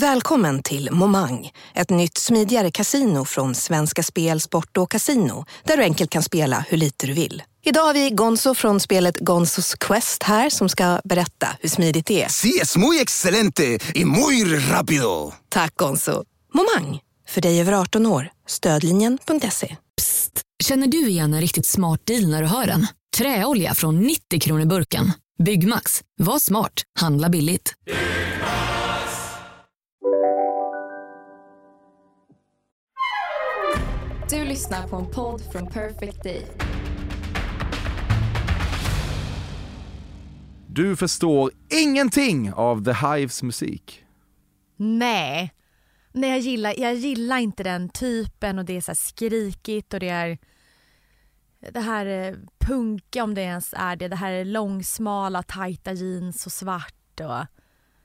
Välkommen till Momang, ett nytt smidigare casino från Svenska Spel, Sport och Casino där du enkelt kan spela hur lite du vill. Idag har vi Gonzo från spelet Gonzos Quest här som ska berätta hur smidigt det är. Sí, es muy excelente y muy rápido. Tack Gonzo. Momang, för dig över 18 år. Stödlinjen.se. Psst, känner du igen en riktigt smart deal när du hör den? Träolja från 90 kronor burken. Byggmax, var smart, handla billigt. Du lyssnar på en podd från Perfect Day. Du förstår ingenting av The Hives musik. Nej. Nej jag, gillar, jag gillar inte den typen och det är så här skrikigt och det är det här eh, punka om det ens är det. Det här är långsmala tajta jeans och svart och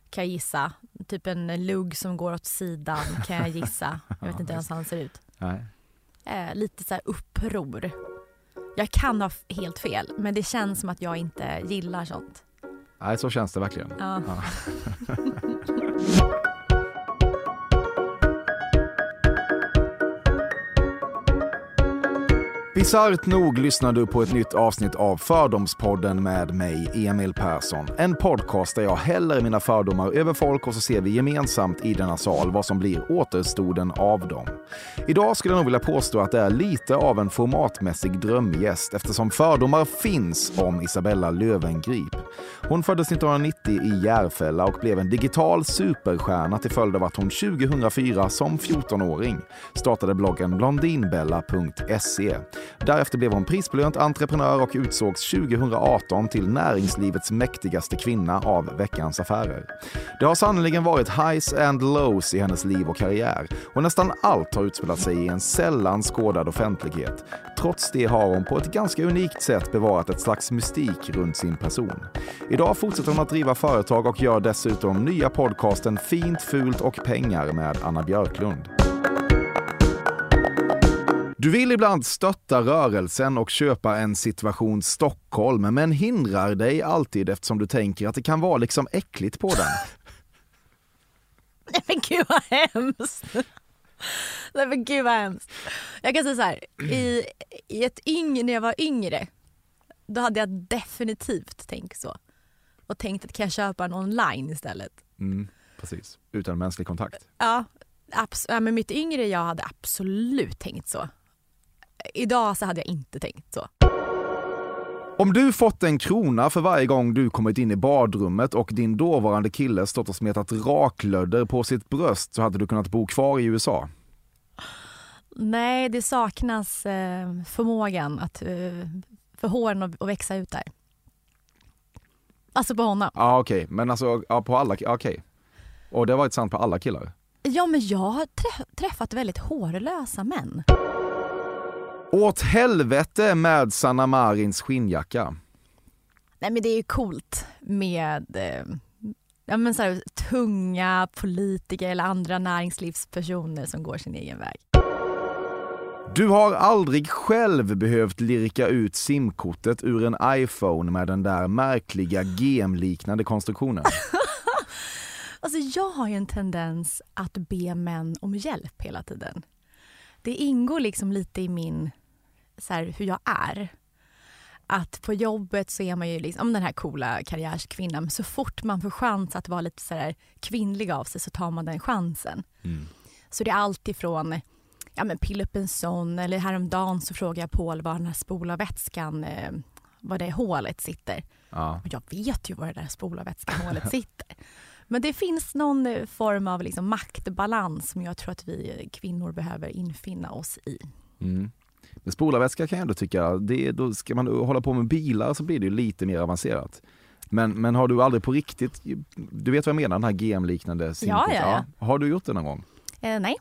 kan jag gissa. Typ en lugg som går åt sidan kan jag gissa. Jag vet inte ens hur han ser ut. Nej. Eh, lite så här uppror. Jag kan ha helt fel men det känns som att jag inte gillar sånt. Nej, så känns det verkligen. Ja. Ja. Bisarrt nog lyssnar du på ett nytt avsnitt av Fördomspodden med mig, Emil Persson. En podcast där jag häller mina fördomar över folk och så ser vi gemensamt i denna sal vad som blir återstoden av dem. Idag skulle jag nog vilja påstå att det är lite av en formatmässig drömgäst eftersom fördomar finns om Isabella Löwengrip. Hon föddes 1990 i Järfälla och blev en digital superstjärna till följd av att hon 2004 som 14-åring startade bloggen blondinbella.se. Därefter blev hon prisbelönt entreprenör och utsågs 2018 till näringslivets mäktigaste kvinna av Veckans Affärer. Det har sannerligen varit highs and lows i hennes liv och karriär och nästan allt har utspelat sig i en sällan skådad offentlighet. Trots det har hon på ett ganska unikt sätt bevarat ett slags mystik runt sin person. Idag fortsätter hon att driva företag och gör dessutom nya podcasten Fint, fult och pengar med Anna Björklund. Du vill ibland stötta rörelsen och köpa en situation Stockholm, men hindrar dig alltid eftersom du tänker att det kan vara liksom äckligt på den. Nej men gud vad hemskt. Nej men gud vad hemskt. Jag kan säga så här, i, i ett yngre, när jag var yngre, då hade jag definitivt tänkt så. Och tänkt att kan jag köpa den online istället? Mm, precis, utan mänsklig kontakt. Ja, abs- ja, men mitt yngre jag hade absolut tänkt så. Idag så hade jag inte tänkt så. Om du fått en krona för varje gång du kommit in i badrummet och din dåvarande kille stått och smetat raklödder på sitt bröst så hade du kunnat bo kvar i USA. Nej, det saknas eh, förmågan att, eh, för håren att, att växa ut där. Alltså på honom. Ja okej, men alltså ja, på alla, okej. Och det har varit sant på alla killar? Ja, men jag har trä- träffat väldigt hårlösa män. Åt helvete med Sanna Marins skinnjacka. Nej, men det är ju coolt med eh, ja, men så här, tunga politiker eller andra näringslivspersoner som går sin egen väg. Du har aldrig själv behövt lirka ut simkortet ur en iPhone med den där märkliga gem-liknande konstruktionen. Alltså jag har ju en tendens att be män om hjälp hela tiden. Det ingår liksom lite i min, så här, hur jag är. Att på jobbet så är man ju liksom, om den här coola karriärskvinnan men så fort man får chans att vara lite så här kvinnlig av sig så tar man den chansen. Så det är allt ifrån ja, men pilla upp en sån eller häromdagen så frågade jag Paul var den här spolarvätskan, eh, var det hålet sitter. Ja. Och jag vet ju var det där spolarvätskan-hålet sitter. Men det finns någon eh, form av liksom maktbalans som jag tror att vi kvinnor behöver infinna oss i. Mm. Spolarvätska kan jag ändå tycka, det, då ska man hålla på med bilar så blir det ju lite mer avancerat. Men, men har du aldrig på riktigt, du vet vad jag menar, den här GM-liknande simkortet? ja, Har du gjort det någon gång? Eh, nej.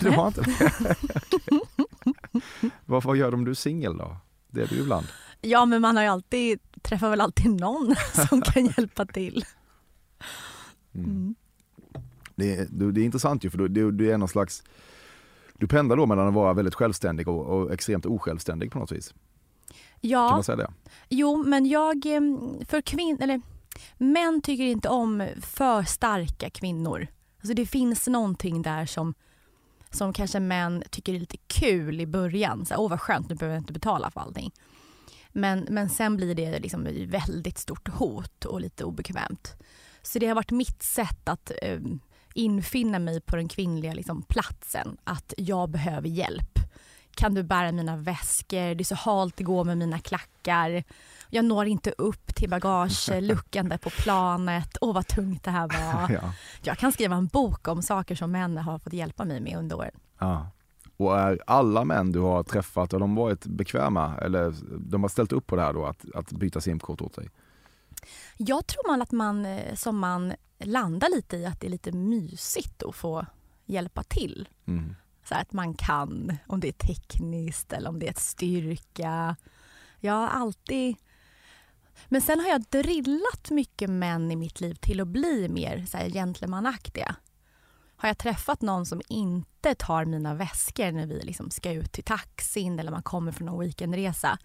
Du har inte det? Vad, gör du om du är singel då? Det är du ibland. Ja, men man har ju alltid, träffar väl alltid någon som kan hjälpa till. Mm. Det, är- det, det är intressant ju för du, du, du är någon slags, du pendlar då mellan att vara väldigt självständig och, och extremt osjälvständig på något vis. Kan Ja, man säga det? jo, men jag, för kvinn, eller män tycker inte om för starka kvinnor. Alltså det finns någonting där som, som kanske män tycker är lite kul i början. Så här, Åh vad skönt, nu behöver jag inte betala för allting. Men, men sen blir det liksom väldigt stort hot och lite obekvämt. Så det har varit mitt sätt att eh, infinna mig på den kvinnliga liksom, platsen. Att jag behöver hjälp. Kan du bära mina väskor? Det är så halt det går med mina klackar. Jag når inte upp till bagageluckan där på planet. Åh vad tungt det här var. Ja. Jag kan skriva en bok om saker som män har fått hjälpa mig med under åren. Ja. Och är alla män du har träffat, har de varit bekväma eller de har ställt upp på det här då att, att byta simkort åt dig? Jag tror man att man eh, som man landar lite i att det är lite mysigt att få hjälpa till. Mm. Så att man kan, om det är tekniskt eller om det är ett styrka. Jag har alltid... Men sen har jag drillat mycket män i mitt liv till att bli mer så här gentlemanaktiga. Har jag träffat någon som inte tar mina väskor när vi liksom ska ut till taxin eller man kommer från en weekendresa,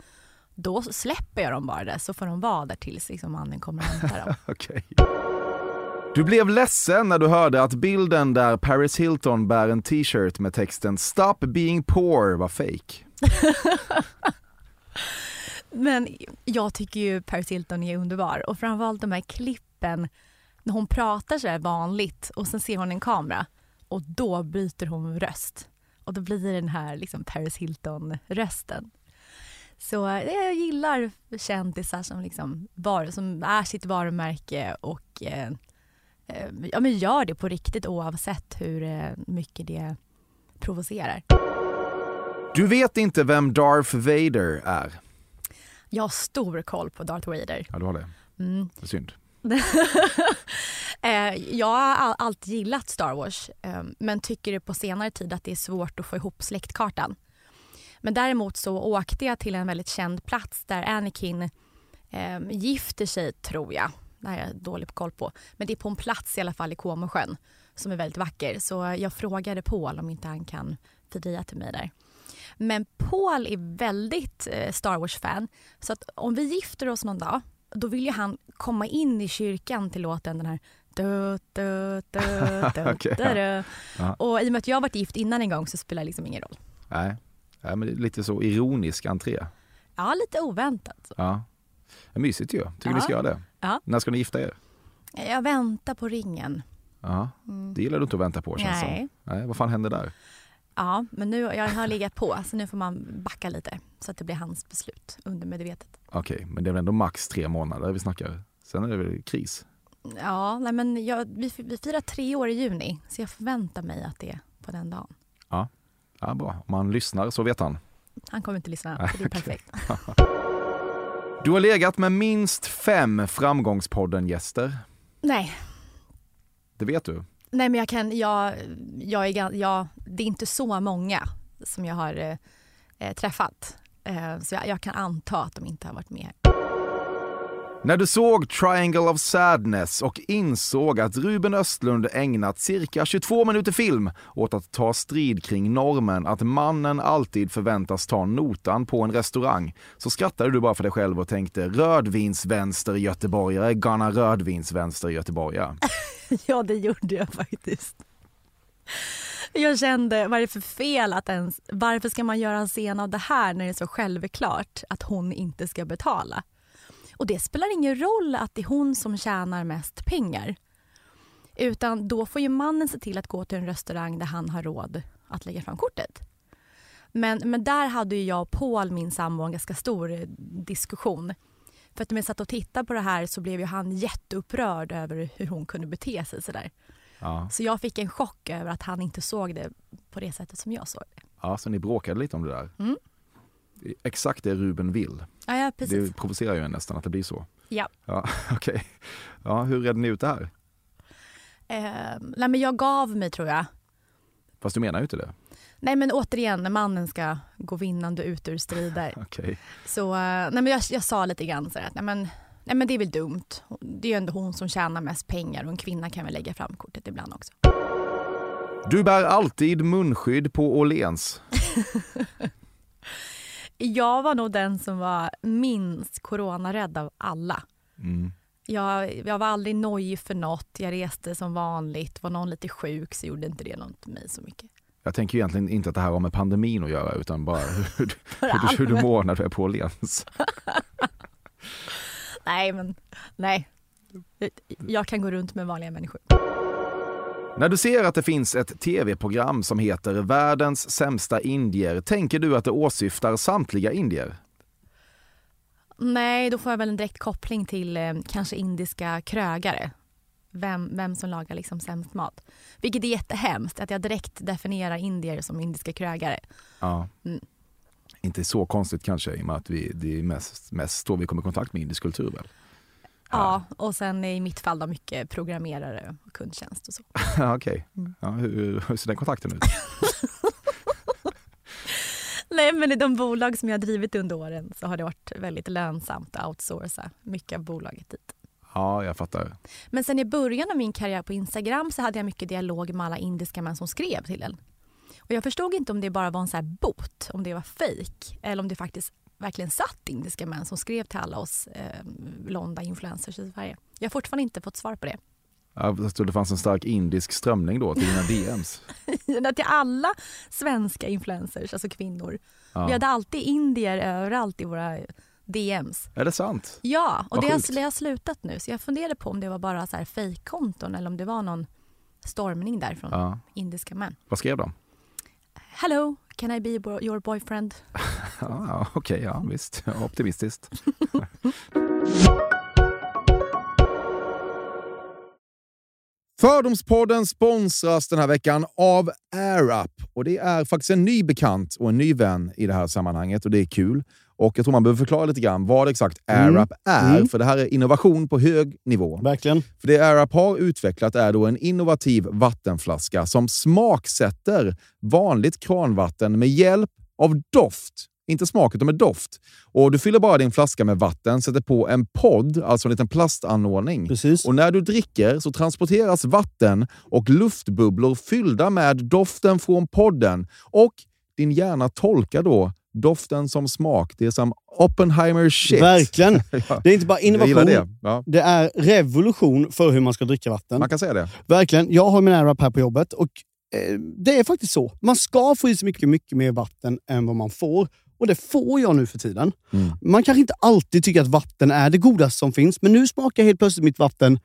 då släpper jag dem bara där så får de vara där tills liksom mannen kommer och hämtar dem. Okej. Du blev ledsen när du hörde att bilden där Paris Hilton bär en t-shirt med texten “Stop being poor” var fake. Men jag tycker ju Paris Hilton är underbar och framförallt de här klippen när hon pratar så här vanligt och sen ser hon en kamera och då byter hon röst. Och då blir det den här liksom Paris Hilton-rösten. Så eh, jag gillar kändisar som, liksom var, som är sitt varumärke och eh, ja, men gör det på riktigt oavsett hur eh, mycket det provocerar. Du vet inte vem Darth Vader är? Jag har stor koll på Darth Vader. Ja, du har det. Mm. Det är synd. Eh, jag har all- alltid gillat Star Wars eh, men tycker det på senare tid att det är svårt att få ihop släktkartan. Men däremot så åkte jag till en väldigt känd plats där Anakin eh, gifter sig, tror jag. Det här är jag dålig koll på. Men det är på en plats i alla fall i Comosjön som är väldigt vacker. Så jag frågade Paul om inte han kan fria till mig där. Men Paul är väldigt eh, Star Wars-fan. Så att om vi gifter oss någon dag, då vill ju han komma in i kyrkan till låten den här du, du, du, du, ja. Ja. Och i och med att jag varit gift innan en gång så spelar det liksom ingen roll. Nej, Nej men lite så ironisk entré. Ja, lite oväntat. Ja. Ja, mysigt ju. Tycker Ja. ni ska göra det. Ja. När ska ni gifta er? Jag väntar på ringen. Ja. Det gillar du inte att vänta på känns Nej. som. Nej. Vad fan händer där? Ja, men nu, jag har legat på så nu får man backa lite så att det blir hans beslut undermedvetet. Okej, men det är väl ändå max tre månader vi snackar. Sen är det väl kris? Ja, nej, men jag, vi, vi firar tre år i juni så jag förväntar mig att det är på den dagen. Ja, bra. Om man lyssnar så vet han. Han kommer inte lyssna, det är perfekt. Du har legat med minst fem Framgångspodden-gäster. Nej, Det vet du? nej men jag kan, jag, jag är, jag, det är inte så många som jag har eh, eh, träffat. Eh, så jag, jag kan anta att de inte har varit med. När du såg Triangle of Sadness och insåg att Ruben Östlund ägnat cirka 22 minuter film åt att ta strid kring normen att mannen alltid förväntas ta notan på en restaurang så skrattade du bara för dig själv och tänkte rödvinsvänster göteborgare gana rödvinsvänster göteborgare. Ja, det gjorde jag faktiskt. Jag kände, vad är det för fel att ens, varför ska man göra en scen av det här när det är så självklart att hon inte ska betala? Och det spelar ingen roll att det är hon som tjänar mest pengar. Utan då får ju mannen se till att gå till en restaurang där han har råd att lägga fram kortet. Men, men där hade jag och Paul, min sambo, en ganska stor eh, diskussion. För att när jag satt och tittade på det här så blev ju han jätteupprörd över hur hon kunde bete sig sådär. Ja. Så jag fick en chock över att han inte såg det på det sättet som jag såg det. ja, så ni bråkade lite om det där. Mm. Exakt det Ruben vill. Ja, ja. Det provocerar ju en nästan att det blir så. Ja. Ja, okej. Ja, hur redde ni ut det här? Eh, nej, men jag gav mig tror jag. Fast du menar ju inte det. Nej men återigen, mannen ska gå vinnande ut ur strider. Okej. Så eh, nej, men jag, jag sa lite grann så här att nej, men, nej men det är väl dumt. Det är ju ändå hon som tjänar mest pengar och en kvinna kan väl lägga fram kortet ibland också. Du bär alltid munskydd på Åhléns. Jag var nog den som var minst coronarädd av alla. Mm. Jag, jag var aldrig nojig för något. Jag reste som vanligt. Var någon lite sjuk så gjorde inte det något för mig så mycket. Jag tänker egentligen inte att det här har med pandemin att göra utan bara hur, hur, hur du mår när du är på Åhléns. Nej, men nej. Jag kan gå runt med vanliga människor. När du ser att det finns ett tv-program som heter Världens sämsta indier, tänker du att det åsyftar samtliga indier? Nej, då får jag väl en direkt koppling till eh, kanske indiska krögare. Vem, vem som lagar liksom sämst mat. Vilket är jättehemskt att jag direkt definierar indier som indiska krögare. Ja. Mm. Inte så konstigt kanske i och med att vi, det är mest, mest då vi kommer i kontakt med indisk kultur väl? Ja, och sen i mitt fall då mycket programmerare och kundtjänst och så. Ja, Okej, Mm. ja, hur, hur ser den kontakten ut? Nej, men i de bolag som jag har drivit under åren så har det varit väldigt lönsamt att outsourca mycket av bolaget dit. Ja, jag fattar. Men sen i början av min karriär på Instagram så hade jag mycket dialog med alla indiska män som skrev till en. Och jag förstod inte om det bara var en så här bot, om det var fake eller om det faktiskt verkligen satt indiska män som skrev till alla oss eh, blonda influencers i Sverige. Jag har fortfarande inte fått svar på det. Jag tror det fanns en stark indisk strömning då till dina DMs. till alla svenska influencers, alltså kvinnor. Ja. Vi hade alltid indier överallt i våra DMs. Är det sant? Ja, och Vad det har, det har slutat nu. Så jag funderade på om det var bara så här fejkkonton eller om det var någon stormning där från Ja. indiska män. Vad skrev de? Hello, can I be your- boyfriend? Ja, Okej, Okej, ja visst. Optimistiskt. Fördomspodden sponsras den här veckan av AirUp. Och det är faktiskt en ny bekant och en ny vän i det här sammanhanget och det är kul. Och jag tror man behöver förklara lite grann vad exakt AirUp är, Mm. för det här är innovation på hög nivå. Verkligen. För det AirUp har utvecklat är då en innovativ vattenflaska som smaksätter vanligt kranvatten med hjälp av doft. Inte smak, utan med doft. Och Du fyller bara din flaska med vatten, sätter på en podd, alltså en liten plastanordning. Precis. Och när du dricker så transporteras vatten och luftbubblor fyllda med doften från podden. Och din hjärna tolkar då doften som smak. Det är som Oppenheimer shit. Verkligen. Ja, Det är inte bara innovation. det. Ja, Det är revolution för hur man ska dricka vatten. man kan säga det. Verkligen. Jag har min AirUp här på jobbet och eh, det är faktiskt så. Man ska få i sig mycket, mycket mer vatten än vad man får. Och det får jag nu för tiden. Mm. Man kanske inte alltid tycker att vatten är det godaste som finns, men nu smakar helt plötsligt mitt vatten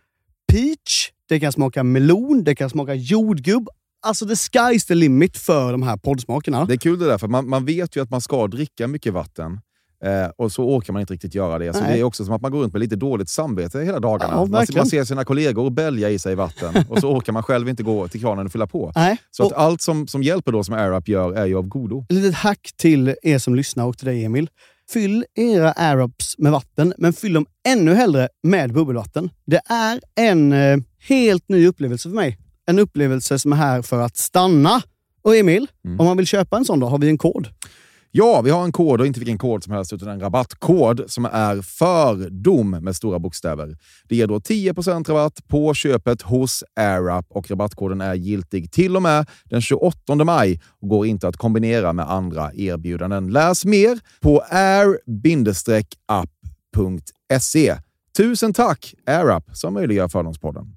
peach, det kan smaka melon, det kan smaka jordgubb. Alltså the sky's the limit för de här poddsmakerna. Det är kul det där, för man, man vet ju att man ska dricka mycket vatten. Eh, och så orkar man inte riktigt göra det. Så det är också som att man går runt med lite dåligt samvete hela dagarna. Ja, man, man ser sina kollegor bälja i sig vatten och så orkar man själv inte gå till kranen och fylla på. Nej. Så att Och allt som, som hjälper då som AirUp gör är ju av godo. ett litet hack till er som lyssnar och till dig Emil. Fyll era AirUps med vatten, men fyll dem ännu hellre med bubbelvatten. Det är en eh, helt ny upplevelse för mig. En upplevelse som är här för att stanna. Och Emil, Mm. om man vill köpa en sån då, har vi en kod. Ja, vi har en kod och inte vilken kod som helst utan en rabattkod som är FÖRDOM med stora bokstäver. Det ger då 10% rabatt på köpet hos AirUp och rabattkoden är giltig till och med den 28 maj och går inte att kombinera med andra erbjudanden. Läs mer på air-up.se. Tusen tack AirUp som möjliggör Fördomspodden.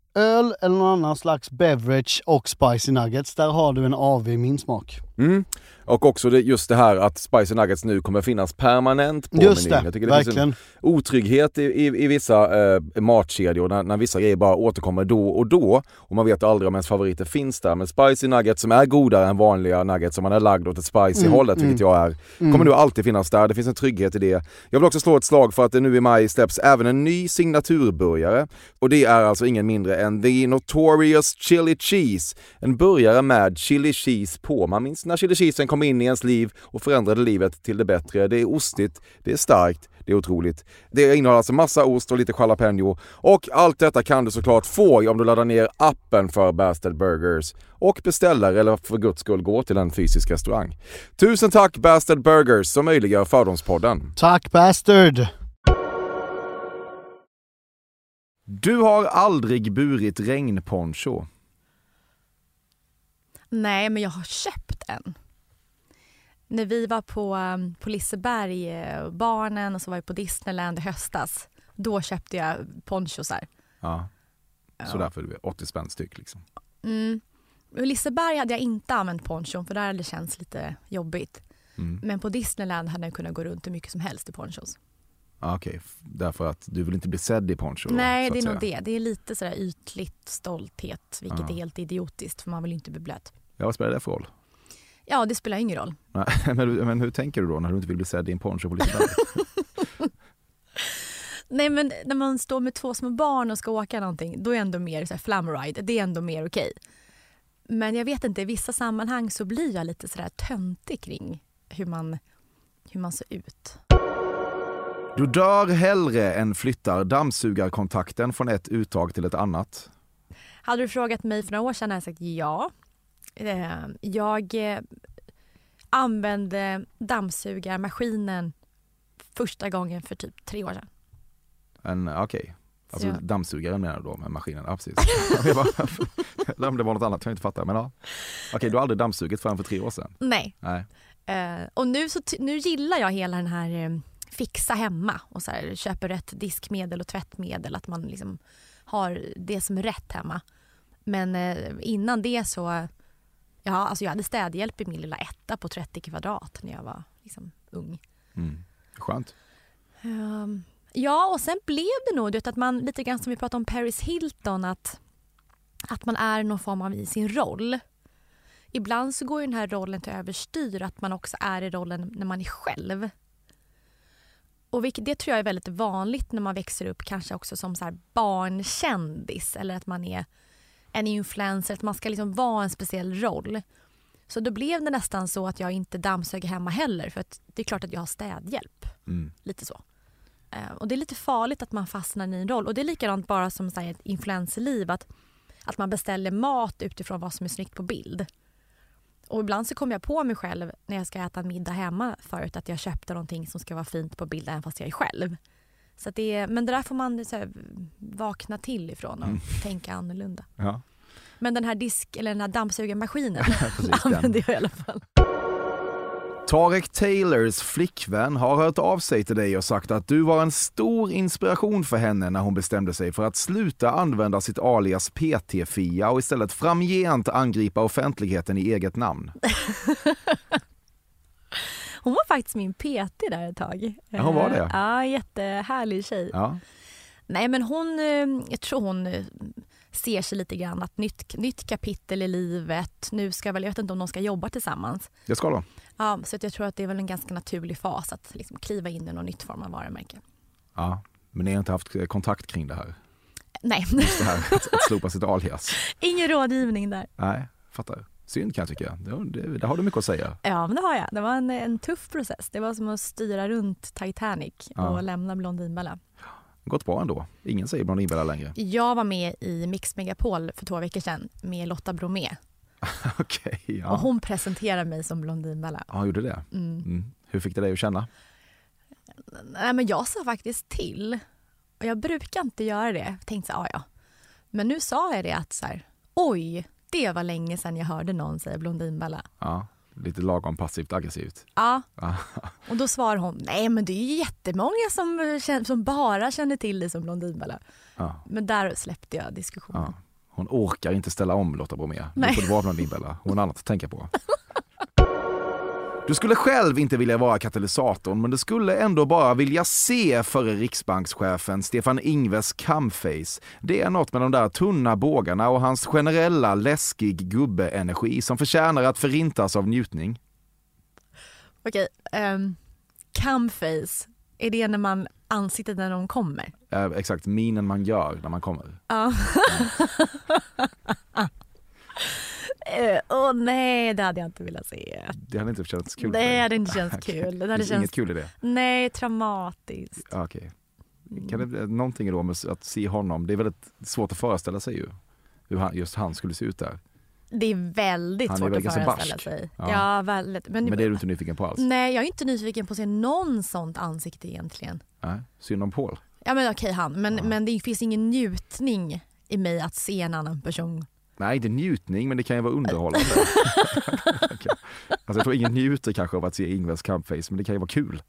öl eller någon annan slags beverage och spicy nuggets, där har du en AV i min smak. Mm. Och också det, just det här att Spicy Nuggets nu kommer finnas permanent på Just menyn. det, Jag tycker det finns verkligen. en otrygghet i, i, i vissa eh, matkedjor när, när vissa grejer bara återkommer då och då och man vet aldrig om ens favoriter finns där. Men Spicy Nuggets som är godare än vanliga nuggets som man är lagd åt ett spicy Mm, hållet, vilket jag är, kommer nu alltid finnas där. Det finns en trygghet i det. Jag vill också slå ett slag för att det nu i maj släpps även en ny signaturburgare och det är alltså ingen mindre än The Notorious Chili Cheese. En burgare med chili cheese på. Man minns när chili cheesen kom in i ens liv och förändrade livet till det bättre. Det är ostigt, det är starkt, det är otroligt. Det innehåller alltså massa ost och lite jalapeno och allt detta kan du såklart få om du laddar ner appen för Bastard Burgers och beställer eller för guds skull går till en fysisk restaurang. Tusen tack Bastard Burgers som möjliggör Fördomspodden. Tack bastard! Du har aldrig burit regnponcho. Nej, men jag har köpt en. När vi var på, um, på Liseberg, eh, barnen, och så var vi på Disneyland i höstas. Då köpte jag ponchosar. Ja. Sådär för 80 spänn styck liksom. Mm. Och Liseberg hade jag inte använt ponchon för där hade det känts lite jobbigt. Mm. Men på Disneyland hade jag kunnat gå runt hur mycket som helst i ponchos. Ah, Okej, f- därför att du vill inte bli sedd i poncho? Nej, det är nog det. Det är lite sådär ytligt stolthet, vilket Ja. är helt idiotiskt för man vill ju inte bli blöt. Ja, vad spelar det för roll? Ja, det spelar ingen roll. Nej, men, men hur tänker du då när du inte vill bli sedd i en poncho på Liseberg? Nej, men när man står med två små barn och ska åka någonting, då är ändå mer så här flamride, det är ändå mer okej. Men jag vet inte, i vissa sammanhang så blir jag lite sådär töntig kring hur man, hur man ser ut. Du dör hellre än flyttar dammsugarkontakten från ett uttag till ett annat. Hade du frågat mig för några år sedan hade jag sagt ja. Eh, Jag eh, använde dammsugarmaskinen första gången för typ tre år sedan. En, okej. Alltså Så- dammsugaren menar du då med maskinen? Ja, precis. Jag bara, om det var något annat jag inte fattar. Men ja. Okej, du har aldrig dammsugit förrän för tre år sedan? Nej. Nej. Eh, och nu, så nu gillar jag hela den här fixa hemma och så här, köper rätt diskmedel och tvättmedel. Att man liksom har det som är rätt hemma. Men eh, innan det så, ja, alltså jag hade städhjälp i min lilla etta på 30 kvadrat när jag var liksom, ung. Mm. Skönt. Ehm, ja, och sen blev det nog du vet, att man, lite grann som vi pratade om Paris Hilton, att, att man är någon form av i sin roll. Ibland så går ju den här rollen till överstyr, att man också är i rollen när man är själv. Och vilket, det tror jag är väldigt vanligt när man växer upp, kanske också som så barnkändis eller att man är en influencer, att man ska liksom vara en speciell roll. Så då blev det nästan så att jag inte dammsög hemma heller för att det är klart att jag har städhjälp. Mm. Lite så. Eh, och det är lite farligt att man fastnar i en roll. Och det är likadant bara som så här, ett influencerliv. Att, att man beställer mat utifrån vad som är snyggt på bild. Och ibland så kommer jag på mig själv när jag ska äta middag hemma förut att jag köpte någonting som ska vara fint på bild även fast jag är själv. Så det är, men det där får man så här, vakna till ifrån och Mm. tänka annorlunda. Ja, Men den här disk eller den här dammsugarmaskinen använder jag i alla fall. Tarek Taylors flickvän har hört av sig till dig och sagt att du var en stor inspiration för henne när hon bestämde sig för att sluta använda sitt alias PT-Fia och istället framgent angripa offentligheten i eget namn. Hon var faktiskt min PT där ett tag. Ja, hon var det? Eh, Ja, jättehärlig tjej. Ja, Nej men hon, eh, jag tror hon eh, ser sig lite grann att nytt, nytt kapitel i livet, nu ska väl, jag vet inte om de ska jobba tillsammans. det ska då. Ja, så jag tror att det är väl en ganska naturlig fas att liksom kliva in i något nytt form av varumärke. Ja, men ni har inte haft kontakt kring det här? Nej, Det här att, att slopa sitt alias? ingen rådgivning där. Nej, fattar. Synd kan jag tycka. Det, det, där har du mycket att säga. Ja, men det har jag. Det var en, en tuff process. Det var som att styra runt Titanic Ja. och lämna Blondinbella. Gått bra ändå. Ingen säger Blondinbella längre. Jag var med i Mix Megapol för två veckor sedan med Lotta Bromé Okej, och ja. hon presenterade mig som Blondinbella. Ja, gjorde det. Mm. Mm. Hur fick det dig att känna? Nej, men jag sa faktiskt till. Och jag brukar inte göra det. Jag tänkte så här, "Ah, ja. Men nu sa jag det att så här, oj, det var länge sedan jag hörde någon säga Blondinbella. Ja, lite lagom passivt aggressivt. Ja, och då svarar hon, nej men det är ju jättemånga som, som bara känner till dig som Blondinbella. Ja. Men där släppte jag diskussionen. Ja. Hon orkar inte ställa om Lotta Bromé. Nej. får det vara med din Bella. Hon har annat att tänka på. Du skulle själv inte vilja vara katalysatorn, men du skulle ändå bara vilja se förre riksbankschefen Stefan Ingves camface. Det är något med de där tunna bågarna och hans generella läskig gubbe-energi som förtjänar att förintas av njutning. Okej, um, camface, är det när man ansiktet när de kommer? Eh, exakt minen man gör när man kommer. Ja. Eh, Åh nej, det hade jag inte velat se. Det hade inte känts kul Nej, det hade inte känts kul. Det Det hade finns känts, inget kul i det? nej, traumatiskt. Ja, Okej. Kan det, någonting då med att se honom, det är väldigt svårt att föreställa sig ju. Hur han, just han skulle se ut där. Det är väldigt Han är svårt att föreställa barsk. sig. Ja. Ja, väldigt. Men, Men det är du inte nyfiken på alls? Nej, jag är inte nyfiken på att se någon sånt ansikte egentligen. Nej. Synd om Paul. Ja men okej han, men, Ja. men det finns ingen njutning i mig att se en annan person. Nej, inte njutning, men det kan ju vara underhållande. Alltså, jag tror ingen njuter kanske av att se Ingves campface, men det kan ju vara kul.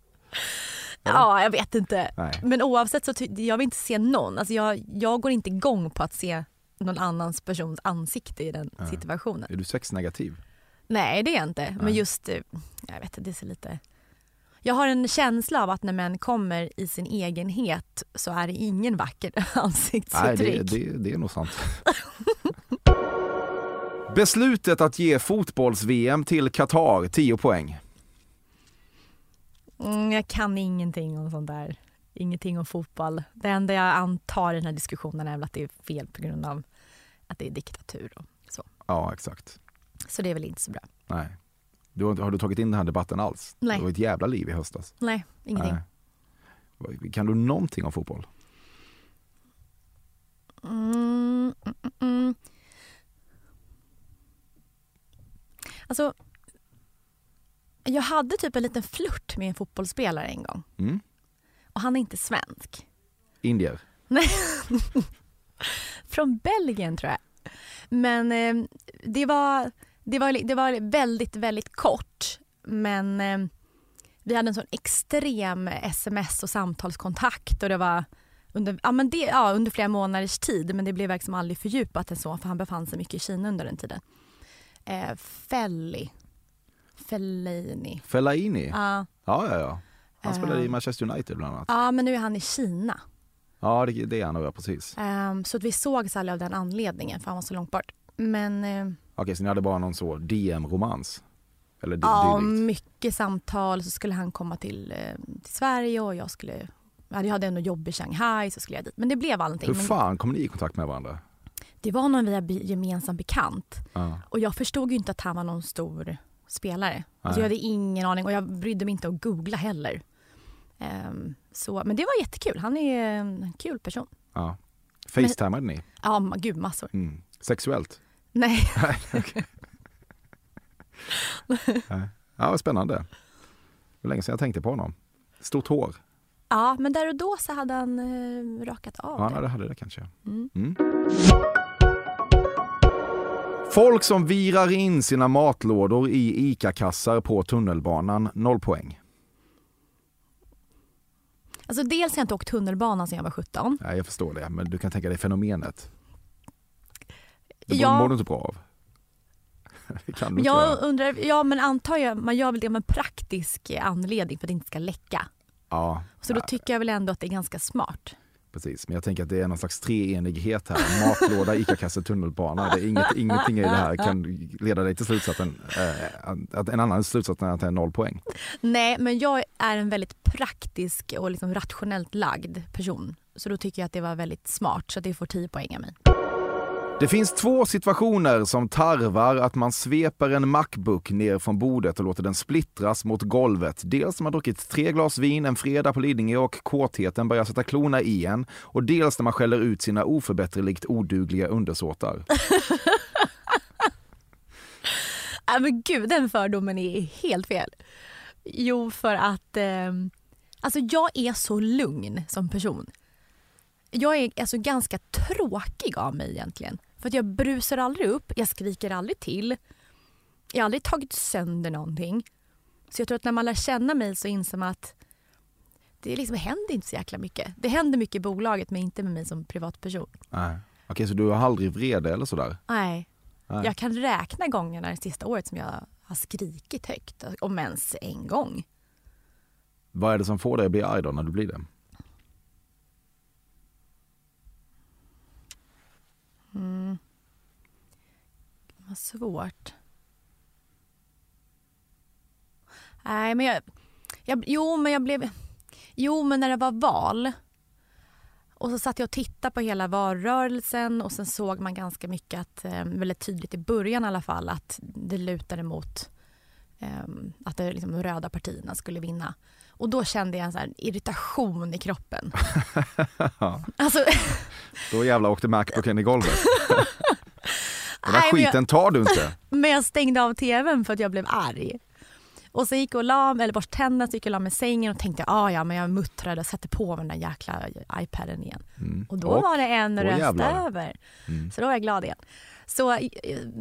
Ja, jag vet inte. Nej. Men oavsett så jag vill inte se någon. Alltså jag, jag går inte igång på att se någon annans persons ansikte i den Ja. situationen. Är du sexnegativ? Nej, det är jag inte. Nej. Men just, eh, jag vet inte, det är så lite... Jag har en känsla av att när män kommer i sin egenhet så är det ingen vacker Nej, ansiktsuttryck. det, det, det är nog sant. Beslutet att ge fotbolls-VM till Qatar 10 poäng. Mm, jag kan ingenting om sånt där. Ingenting om fotboll. Det enda jag antar i den här diskussionen är väl att det är fel på grund av att det är diktatur. Och så. Ja, exakt. så det är väl inte så bra. Nej. Du, har har du tagit in den här debatten alls? Nej. Det var ett jävla liv i höstas. Nej, ingenting. Nej. Kan du någonting om fotboll? Mm, mm, mm, mm. Alltså, jag hade typ en liten flört med en fotbollsspelare en gång. Mm? Och han är inte svensk. Indier? Nej. Från Belgien tror jag. Men eh, det, var, det, var, det var väldigt, väldigt kort. Men eh, vi hade en sån extrem sms och samtalskontakt och det var under, ja, men det, ja, under flera månaders tid men det blev liksom aldrig fördjupat än så för han befann sig mycket i Kina under den tiden. Eh, Felli. Fellaini. Fellaini? Ja. Ja, ja, ja. Han spelade i Ehm. Manchester United bland annat. ja, men nu är han i Kina. Ja, det, det är han nog, ja, precis. Ehm, så att vi sågs aldrig av den anledningen för han var så långt bort. Men eh, Okej, så ni hade bara någon så DM-romans? Eller ja, dylikt? mycket samtal. Så skulle han komma till, eh, till Sverige och jag skulle... ja, Jag hade ändå jobb i Shanghai så skulle jag dit. Men det blev aldrig Hur någonting. Men fan kom ni i kontakt med varandra? Det var någon via be- gemensam bekant. Ja. Och jag förstod ju inte att han var någon stor spelare. Alltså jag hade ingen aning och jag brydde mig inte att googla heller. Ehm, så, men det var jättekul. Han är en kul person. ja. Facetimade ni? Ja, gud massor. Mm. Sexuellt? Nej. Ja, vad spännande. Det länge sedan jag tänkte på honom. Stort hår. ja, men där och då så hade han eh, rakat av Ja, det. det hade det kanske. Mm. Mm. Folk som virar in sina matlådor i ICA-kassar på tunnelbanan, noll poäng. Alltså dels har jag inte åkt tunnelbana sedan jag var 17. Nej, jag förstår det, men du kan tänka dig fenomenet. Det Ja. mår du inte bra av. Inte Jag göra. undrar, ja men antar jag, man gör väl det med en praktisk eh, anledning för att det inte ska läcka. Ja, Så då tycker jag väl ändå att det är ganska smart precis. Men jag tänker att det är någon slags treenighet här. Matlåda, ICA-kasse, tunnelbana. Det är inget, ingenting i det här kan leda dig till slutsatsen, eh, att en annan slutsats än att det är noll poäng. Nej, men jag är en väldigt praktisk och liksom rationellt lagd person. Så då tycker jag att det var väldigt smart, så det får 10 poäng av mig. Det finns två situationer som tarvar att man sveper en Macbook ner från bordet och låter den splittras mot golvet. Dels när man druckit tre glas vin en fredag på Lidingö och kåtheten börjar sätta klorna i en. Och dels när man skäller ut sina oförbätterligt odugliga undersåtar. Nej men gud, den fördomen är helt fel. Jo, för att eh, alltså jag är så lugn som person. Jag är alltså ganska tråkig av mig egentligen. För att jag brusar aldrig upp, jag skriker aldrig till. Jag har aldrig tagit sönder någonting. Så jag tror att när man lär känna mig så inser man att det liksom händer inte så jäkla mycket. Det händer mycket i bolaget men inte med mig som privatperson. Nej. Okej, så du har aldrig vrede eller sådär? Nej. Nej. Jag kan räkna gångerna det sista året som jag har skrikit högt, om ens en gång. Vad är det som får dig att bli arg då när du blir det? Mm. Vad svårt. Nej, men jag, jag... Jo, men jag blev... Jo, men när det var val och så satt jag och tittade på hela valrörelsen och sen såg man ganska mycket att, eh, väldigt tydligt i början i alla fall, att det lutade mot ehm, att de liksom, de röda partierna skulle vinna. Och då kände jag en så här irritation i kroppen. alltså, Då jävlar åkte Macbooken i golvet. Den jag- skiten tar du inte. Men jag stängde av tvn för att jag blev arg. Och så gick jag och la mig, eller borstade tänderna, så gick jag och la mig i sängen och tänkte ah, ja men jag muttrade och satte på den där jäkla iPaden igen. Mm. Och då var det en röst över. Mm. Så då var jag glad igen. Så eh,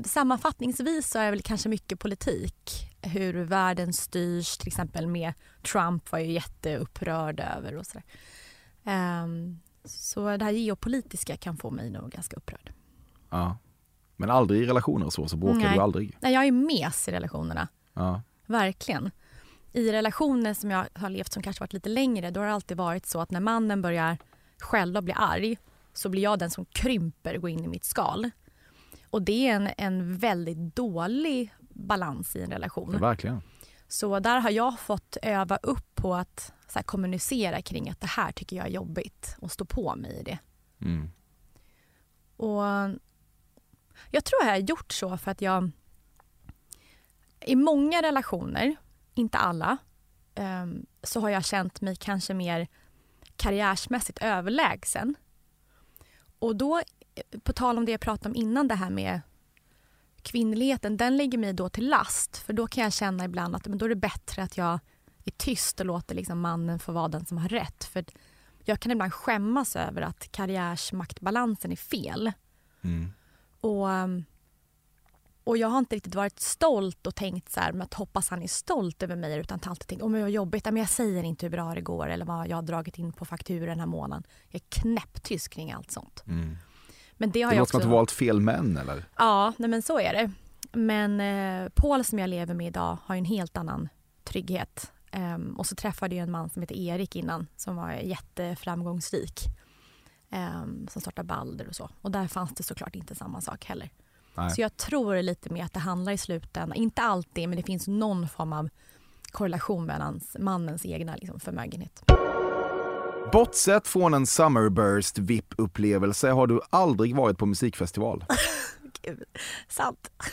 sammanfattningsvis så är det väl kanske mycket politik. Hur världen styrs, till exempel med Trump var jag jätteupprörd över och sådär. Ehm, så det här geopolitiska kan få mig nog ganska upprörd. Ja. Men aldrig i relationer och så, så bråkar Nej. du aldrig. Nej, jag är mes i relationerna. Ja. Verkligen. I relationer som jag har levt som kanske varit lite längre, då har det alltid varit så att när mannen börjar själva bli arg så blir jag den som krymper och går in i mitt skal. Och det är en, en väldigt dålig balans i en relation. Verkligen. Så där har jag fått öva upp på att här, kommunicera kring att det här tycker jag är jobbigt och stå på mig i det. Mm. Och jag tror jag har gjort så för att jag i många relationer, inte alla, ehm, så har jag känt mig kanske mer karriärsmässigt överlägsen. Och då, på tal om det jag pratade om innan, det här med kvinnligheten, den ligger mig då till last. För då kan jag känna ibland att men då är det bättre att jag är tyst och låter liksom mannen få vara den som har rätt. För jag kan ibland skämmas över att karriärsmaktbalansen är fel. Mm. Och, och jag har inte riktigt varit stolt och tänkt så här, men att hoppas han är stolt över mig utan alltid tänkt, om oh, vad jobbigt, men jag säger inte hur bra det går eller vad jag har dragit in på fakturor den här månaden. Jag är knäpptyst kring allt sånt. Mm. Men det har Det jag låter som att du valt fel män eller? Ja, nej men så är det. Men eh, Paul som jag lever med idag har en helt annan trygghet. Ehm, och så träffade jag en man som heter Erik innan som var jätteframgångsrik. Um, som startade Balder och så. Och där fanns det såklart inte samma sak heller. Nej. Så jag tror lite mer att det handlar i slutändan, inte alltid, men det finns någon form av korrelation mellan mannens egna liksom, förmögenhet. Bortsett från en Summerburst VIP-upplevelse har du aldrig varit på musikfestival. Gud, sant.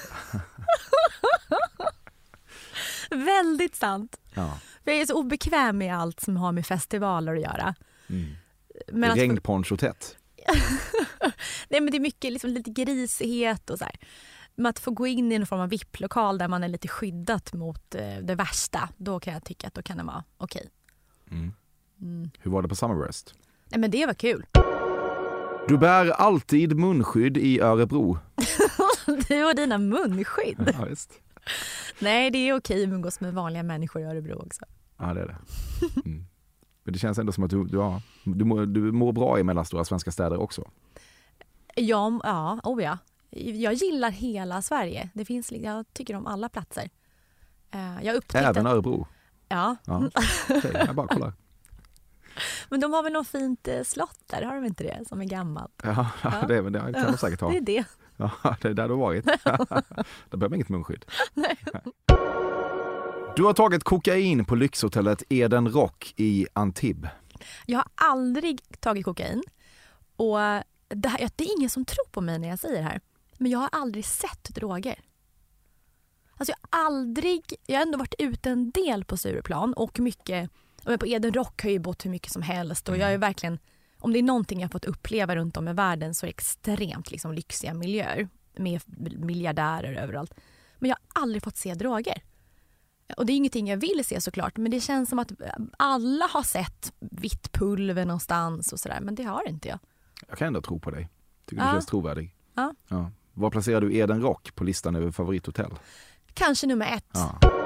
Väldigt sant. Ja. För jag är så obekväm med allt som har med festivaler att göra. Mm. Men Regnponcho tätt. nej, men det är mycket liksom, lite grisighet och så här. Men att få gå in i en form av VIP-lokal där man är lite skyddat mot eh, det värsta, då kan jag tycka att då kan det vara okej. Mm. Mm. Hur var det på Summerburst? Nej men det var kul. Du bär alltid munskydd i Örebro. Du och dina munskydd. Ja. Nej det är okej att umgås med vanliga människor i Örebro också. Ja, det är det. Mm. Men det känns ändå som att du, du, ja, du, mår, du mår bra i mellanstora svenska städer också. Ja, ja, oh ja. Jag gillar hela Sverige. Det finns, jag tycker om alla platser. Eh, Jag upptäckte Även Örebro. ja. Ja. Okej, jag bara kollar. Men de har väl något fint eh, slott där, har de inte det? Som är gammalt. Ja, Ja. Det, men det kan de säkert ha. Det är det. Ja, det är där du har varit. Där behöver man inget munskydd. Du har tagit kokain på lyxhotellet Eden Rock i Antibes. Jag har aldrig tagit kokain. Och det, här, det är ingen som tror på mig när jag säger det här. Men jag har aldrig sett droger. Alltså jag har aldrig... Jag har ändå varit ute en del på Stureplan och mycket... men På Eden Rock har jag ju bott hur mycket som helst och jag är verkligen... Om det är någonting jag fått uppleva runt om i världen så är det extremt liksom, lyxiga miljöer med miljardärer överallt. Men jag har aldrig fått se droger. Och det är ingenting jag vill se såklart men det känns som att alla har sett vitt pulver någonstans och sådär men det har inte jag. Jag kan ändå tro på dig. Tycker du Ja. känns trovärdig. Ja. Ja. Var placerar du Eden Rock på listan över favorithotell? Kanske nummer ett. Ja.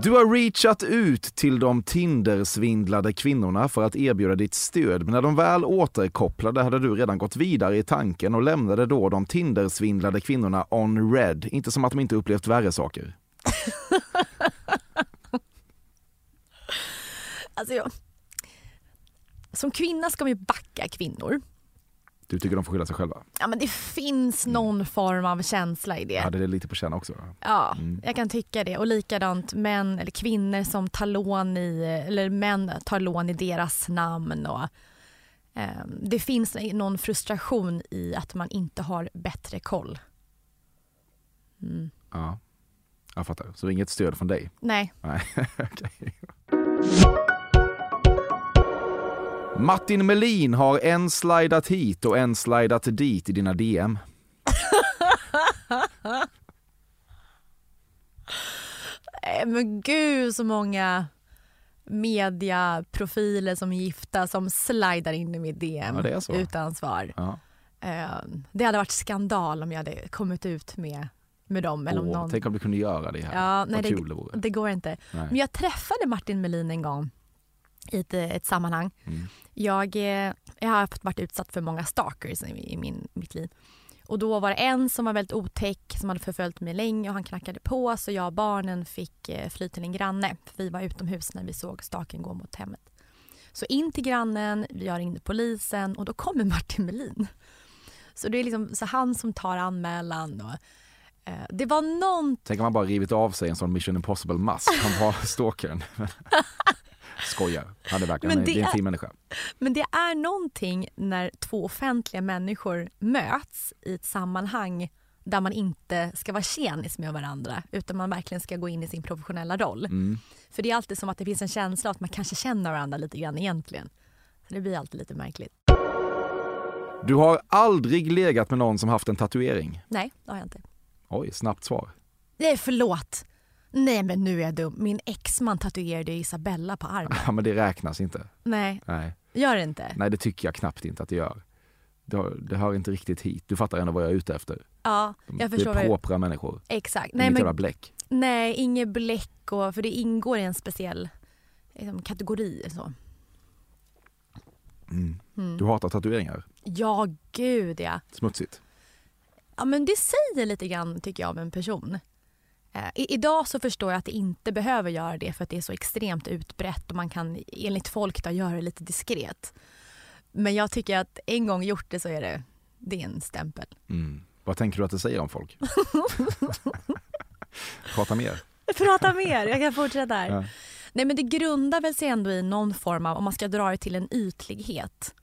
Du har reachat ut till de Tinder-svindlade kvinnorna för att erbjuda ditt stöd, men när de väl återkopplade hade du redan gått vidare i tanken och lämnade då de Tinder-svindlade kvinnorna on red. Inte som att de inte upplevt värre saker. Alltså jag... Som kvinna ska man ju backa kvinnor. Du tycker de får skylla sig själva? Ja men det finns någon form av känsla i det. Jag hade det lite på känn också. Ja, Mm. jag kan tycka det. Och likadant män eller kvinnor som tar lån i, eller män tar lån i deras namn. Och, eh, det finns någon frustration i att man inte har bättre koll. Mm. Ja, jag fattar. Så inget stöd från dig? Nej, Nej, okej. Martin Melin har en slidat hit och en slidat dit i dina DM. Eh, men gud så många mediaprofiler som är gifta som slidar in i mitt DM Ja, utan svar. Ja. Eh, det hade varit skandal om jag hade kommit ut med, med dem. Eller om Åh, någon... Tänk om du kunde göra det här. Ja, nej, det-. Det går inte. Nej. Men jag träffade Martin Melin en gång i ett, eh, ett sammanhang. Mm. Jag, eh, jag har varit utsatt för många stalkers i, min, mitt liv. Och då var det en som var väldigt otäck som hade förföljt mig länge och han knackade på så jag och barnen fick eh, fly till en granne. För vi var utomhus när vi såg staken gå mot hemmet. Så in till grannen, vi har ringt polisen och då kommer Martin Melin. Så det är liksom så han som tar anmälan. Och, eh, det var någon Tänk om man bara rivit av sig en sån Mission Impossible-mask. Han var stalkern. Skojar. Han är verkligen Men det... det är en fin människa. Men det är någonting när två offentliga människor möts i ett sammanhang där man inte ska vara tjenis med varandra utan man verkligen ska gå in i sin professionella roll. Mm. För det är alltid som att det finns en känsla att man kanske känner varandra lite grann egentligen. Så det blir alltid lite märkligt. Du har aldrig legat med någon som haft en tatuering. Nej, det har jag inte. Oj, snabbt svar. Nej, förlåt. Nej, men nu är jag dum. Min exman tatuerade Isabella på armen. Ja, men det räknas inte. Nej, Nej. gör det inte. Nej, det tycker jag knappt inte att det gör. Det, har, det hör inte riktigt hit. Du fattar ändå vad jag är ute efter. Ja, De, jag det förstår. är vad du- propra människor. Exakt. Nej, Inget men bläck. Nej, inget bläck och, för det ingår i en speciell liksom, kategori. Så. Mm. Mm. Du hatar tatueringar. Ja, gud ja. Smutsigt. ja. men det säger lite grann tycker jag om en person. Eh, i, idag så förstår jag att det inte behöver göra det för att det är så extremt utbrett och man kan enligt folk då göra det lite diskret. Men jag tycker att en gång gjort det så är det, det är en stämpel. Mm. Vad tänker du att det säger om folk? Prata mer. Prata mer, jag kan fortsätta här. Ja. Nej men det grundar väl sig ändå i någon form av, om man ska dra det till en ytlighet,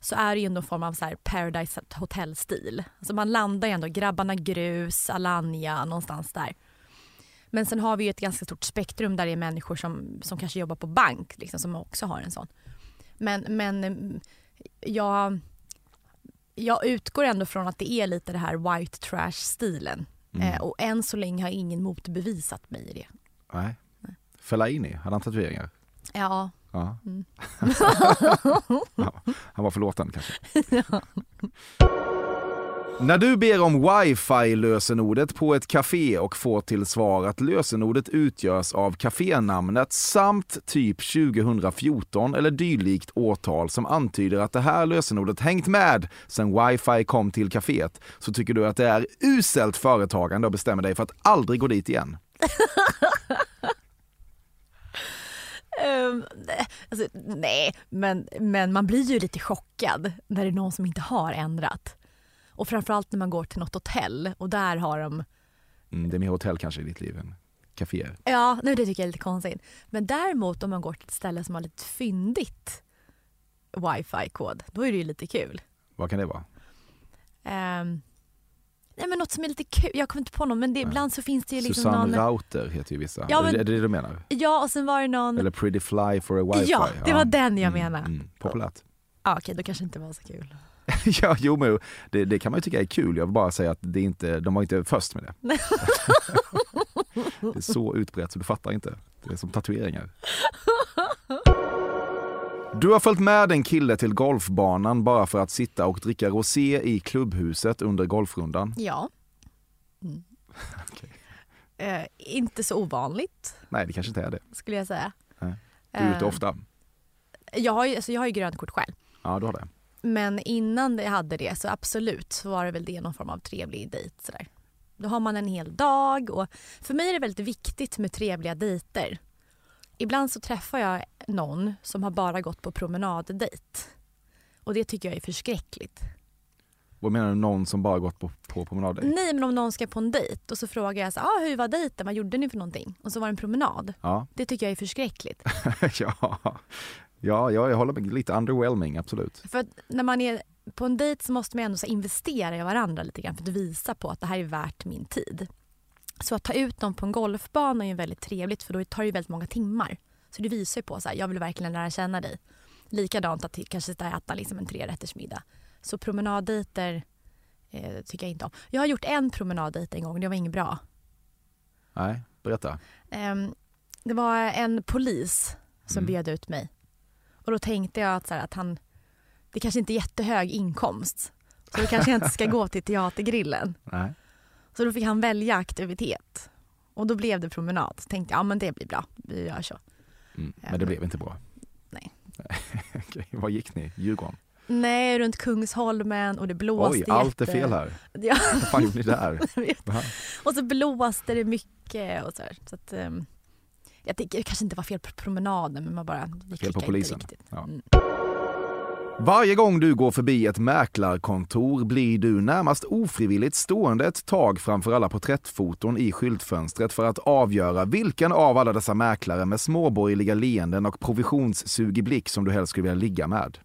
så är det ju ändå en form av så här Paradise Hotel-stil. Alltså man landar ju ändå, grabbarna grus, Alanya, någonstans där. Men sen har vi ju ett ganska stort spektrum där det är människor som, som kanske jobbar på bank, liksom, som också har en sån. Men, men mm, jag, jag utgår ändå från att det är lite det här white trash-stilen. Mm. Eh, och än så länge har ingen motbevisat mig i det. Nej. Fellaini, hade han tatueringar? Ja, Ja. Mm. ja. Han var förlåten kanske. När du ber om wifi-lösenordet på ett café och får till svar att lösenordet utgörs av kafénamnet samt typ 2014 eller dylikt årtal som antyder att det här lösenordet hängt med sen wifi kom till kaféet så tycker du att det är uselt företagande och bestämmer dig för att aldrig gå dit igen. Um, alltså, nej, men, men man blir ju lite chockad när det är någon som inte har ändrat. Och framförallt när man går till något hotell och där har de, Mm, det är mer hotell kanske i ditt liv än kaféer. ja nu det tycker jag är lite konstigt. Men däremot om man går till ett ställe som har lite fyndigt wifi-kod, då är det ju lite kul. Vad kan det vara? Um, nej men något som är lite kul, jag kommer inte på något men det, ibland så finns det ju liksom Susanne någon... Router heter ju vissa. Ja, men- är det det du menar? Ja och sen var det någon... Eller Pretty Fly for a Wifi? Ja, det var den jag Mm, menade. Mm, populärt. Ja, okej, då kanske inte var så kul. ja, jo men det, det kan man ju tycka är kul. Jag vill bara säga att det inte, de var inte först med det. det är så utbrett så du fattar inte. Det är som tatueringar. Du har följt med en kille till golfbanan bara för att sitta och dricka rosé i klubbhuset under golfrundan. Ja. Eh, inte så ovanligt Nej, det kanske inte är det. skulle jag säga. Nej. Du är ute Eh, ofta. Jag har ju, alltså jag har ju grönt kort själv. Ja, du har det. Men innan jag hade det så absolut så var det väl det någon form av trevlig dejt. Sådär. Då har man en hel dag och för mig är det väldigt viktigt med trevliga dejter. Ibland så träffar jag någon som har bara gått på promenaddejt. Och det tycker jag är förskräckligt. Vad menar du, någon som bara gått på, på promenad? Nej men om någon ska på en dejt och så frågar jag så, ah, hur var dejten, vad gjorde ni för någonting? Och så var det en promenad. Ja. Det tycker jag är förskräckligt. ja. Ja, ja, jag håller med. Lite underwhelming, absolut. För när man är på en dejt så måste man ändå så investera i varandra lite grann för att visa på att det här är värt min tid. Så att ta ut dem på en golfbana är ju väldigt trevligt för då tar det ju väldigt många timmar. Så det visar ju på att jag vill verkligen lära känna dig. Likadant att kanske sitta och äta liksom en trerättersmiddag. Så promenaddejter eh, tycker jag inte om. Jag har gjort en promenaddejt en gång, det var inget bra. Nej, berätta. Ehm, det var en polis som Mm. bjöd ut mig. Och då tänkte jag att, så här, att han, det kanske inte är jättehög inkomst. Så då kanske jag inte ska gå till teatergrillen. Nej. Så då fick han välja aktivitet. Och då blev det promenad. Så tänkte jag, ja men det blir bra, vi gör så. Mm. Men det blev inte bra. Nej. Okej, Var gick ni? Djurgården? Nej, runt Kungsholmen och det blåste Oj, allt är jätte- fel här. Ja, Vad fan gjorde ni där? och så blåste det mycket och så här. Så att, ehm, jag tycker det kanske inte var fel på promenaden men man bara, vi Fel på polisen. Ja. Mm. Varje gång du går förbi ett mäklarkontor blir du närmast ofrivilligt stående ett tag framför alla porträttfoton i skyltfönstret för att avgöra vilken av alla dessa mäklare med småborgerliga leenden och provisionssugig blick som du helst skulle vilja ligga med.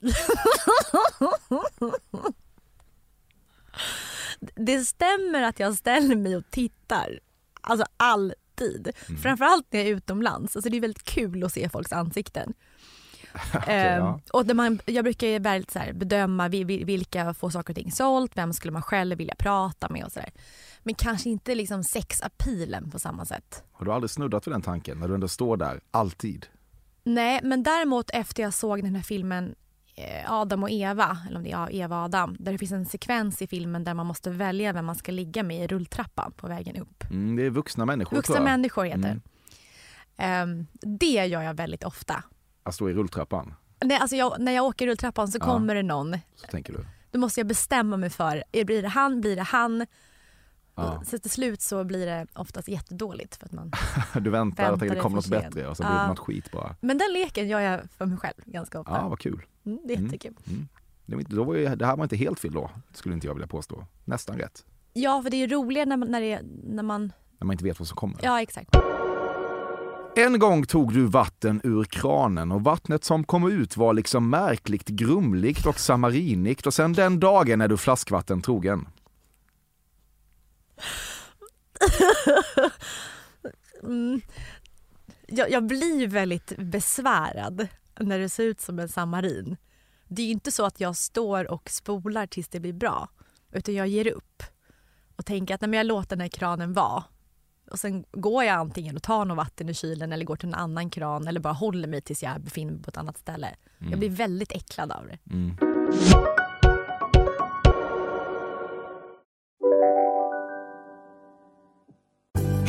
Det stämmer att jag ställer mig och tittar. Alltså alltid. Framförallt när jag är utomlands. Alltså det är väldigt kul att se folks ansikten. Ehm, ja. och när man, jag brukar väldigt så bedöma vi- vi- vilka får saker och ting sålt, vem skulle man själv vilja prata med och sådär. Men kanske inte liksom sexappealen på samma sätt. Har du aldrig snuddat vid den tanken när du ändå står där, alltid? Nej, men däremot efter jag såg den här filmen Adam och Eva, eller om det är Eva och Adam, där det finns en sekvens i filmen där man måste välja vem man ska ligga med i rulltrappan på vägen upp. Mm, det är vuxna människor Vuxna människor heter Mm. det. Ehm, det gör jag väldigt ofta. Att stå i rulltrappan, Nej, alltså jag, när jag åker rulltrappan så Ja. kommer det någon. så tänker du. Då måste jag bestämma mig för, blir det han, blir det han? Ja. Så till slut så blir det oftast jättedåligt. För att man... Du väntar Väntar tänker det det kommer något bättre och så blir det något skit bara. Men den leken gör jag för mig själv ganska ofta. Ja, vad kul. Mm, det är Mm. jättekul. Det, var inte, då var ju, det här var inte helt fel då, skulle inte jag vilja påstå. Nästan rätt. Ja, för det är roligare när man, när, det, när man... När man inte vet vad som kommer. Ja, exakt. En gång tog du vatten ur kranen och vattnet som kom ut var liksom märkligt grumligt och samarinigt och sen den dagen är du flaskvatten trogen. Mm. Jag, jag blir väldigt besvärad när det ser ut som en samarin. Det är ju inte så att jag står och spolar tills det blir bra. Utan jag ger upp och tänker att nej, jag låter den här kranen vara. Och sen går jag antingen och tar något vatten i kylen eller går till en annan kran eller bara håller mig tills jag befinner mig på ett annat ställe. Jag blir väldigt äcklad av det. Mm.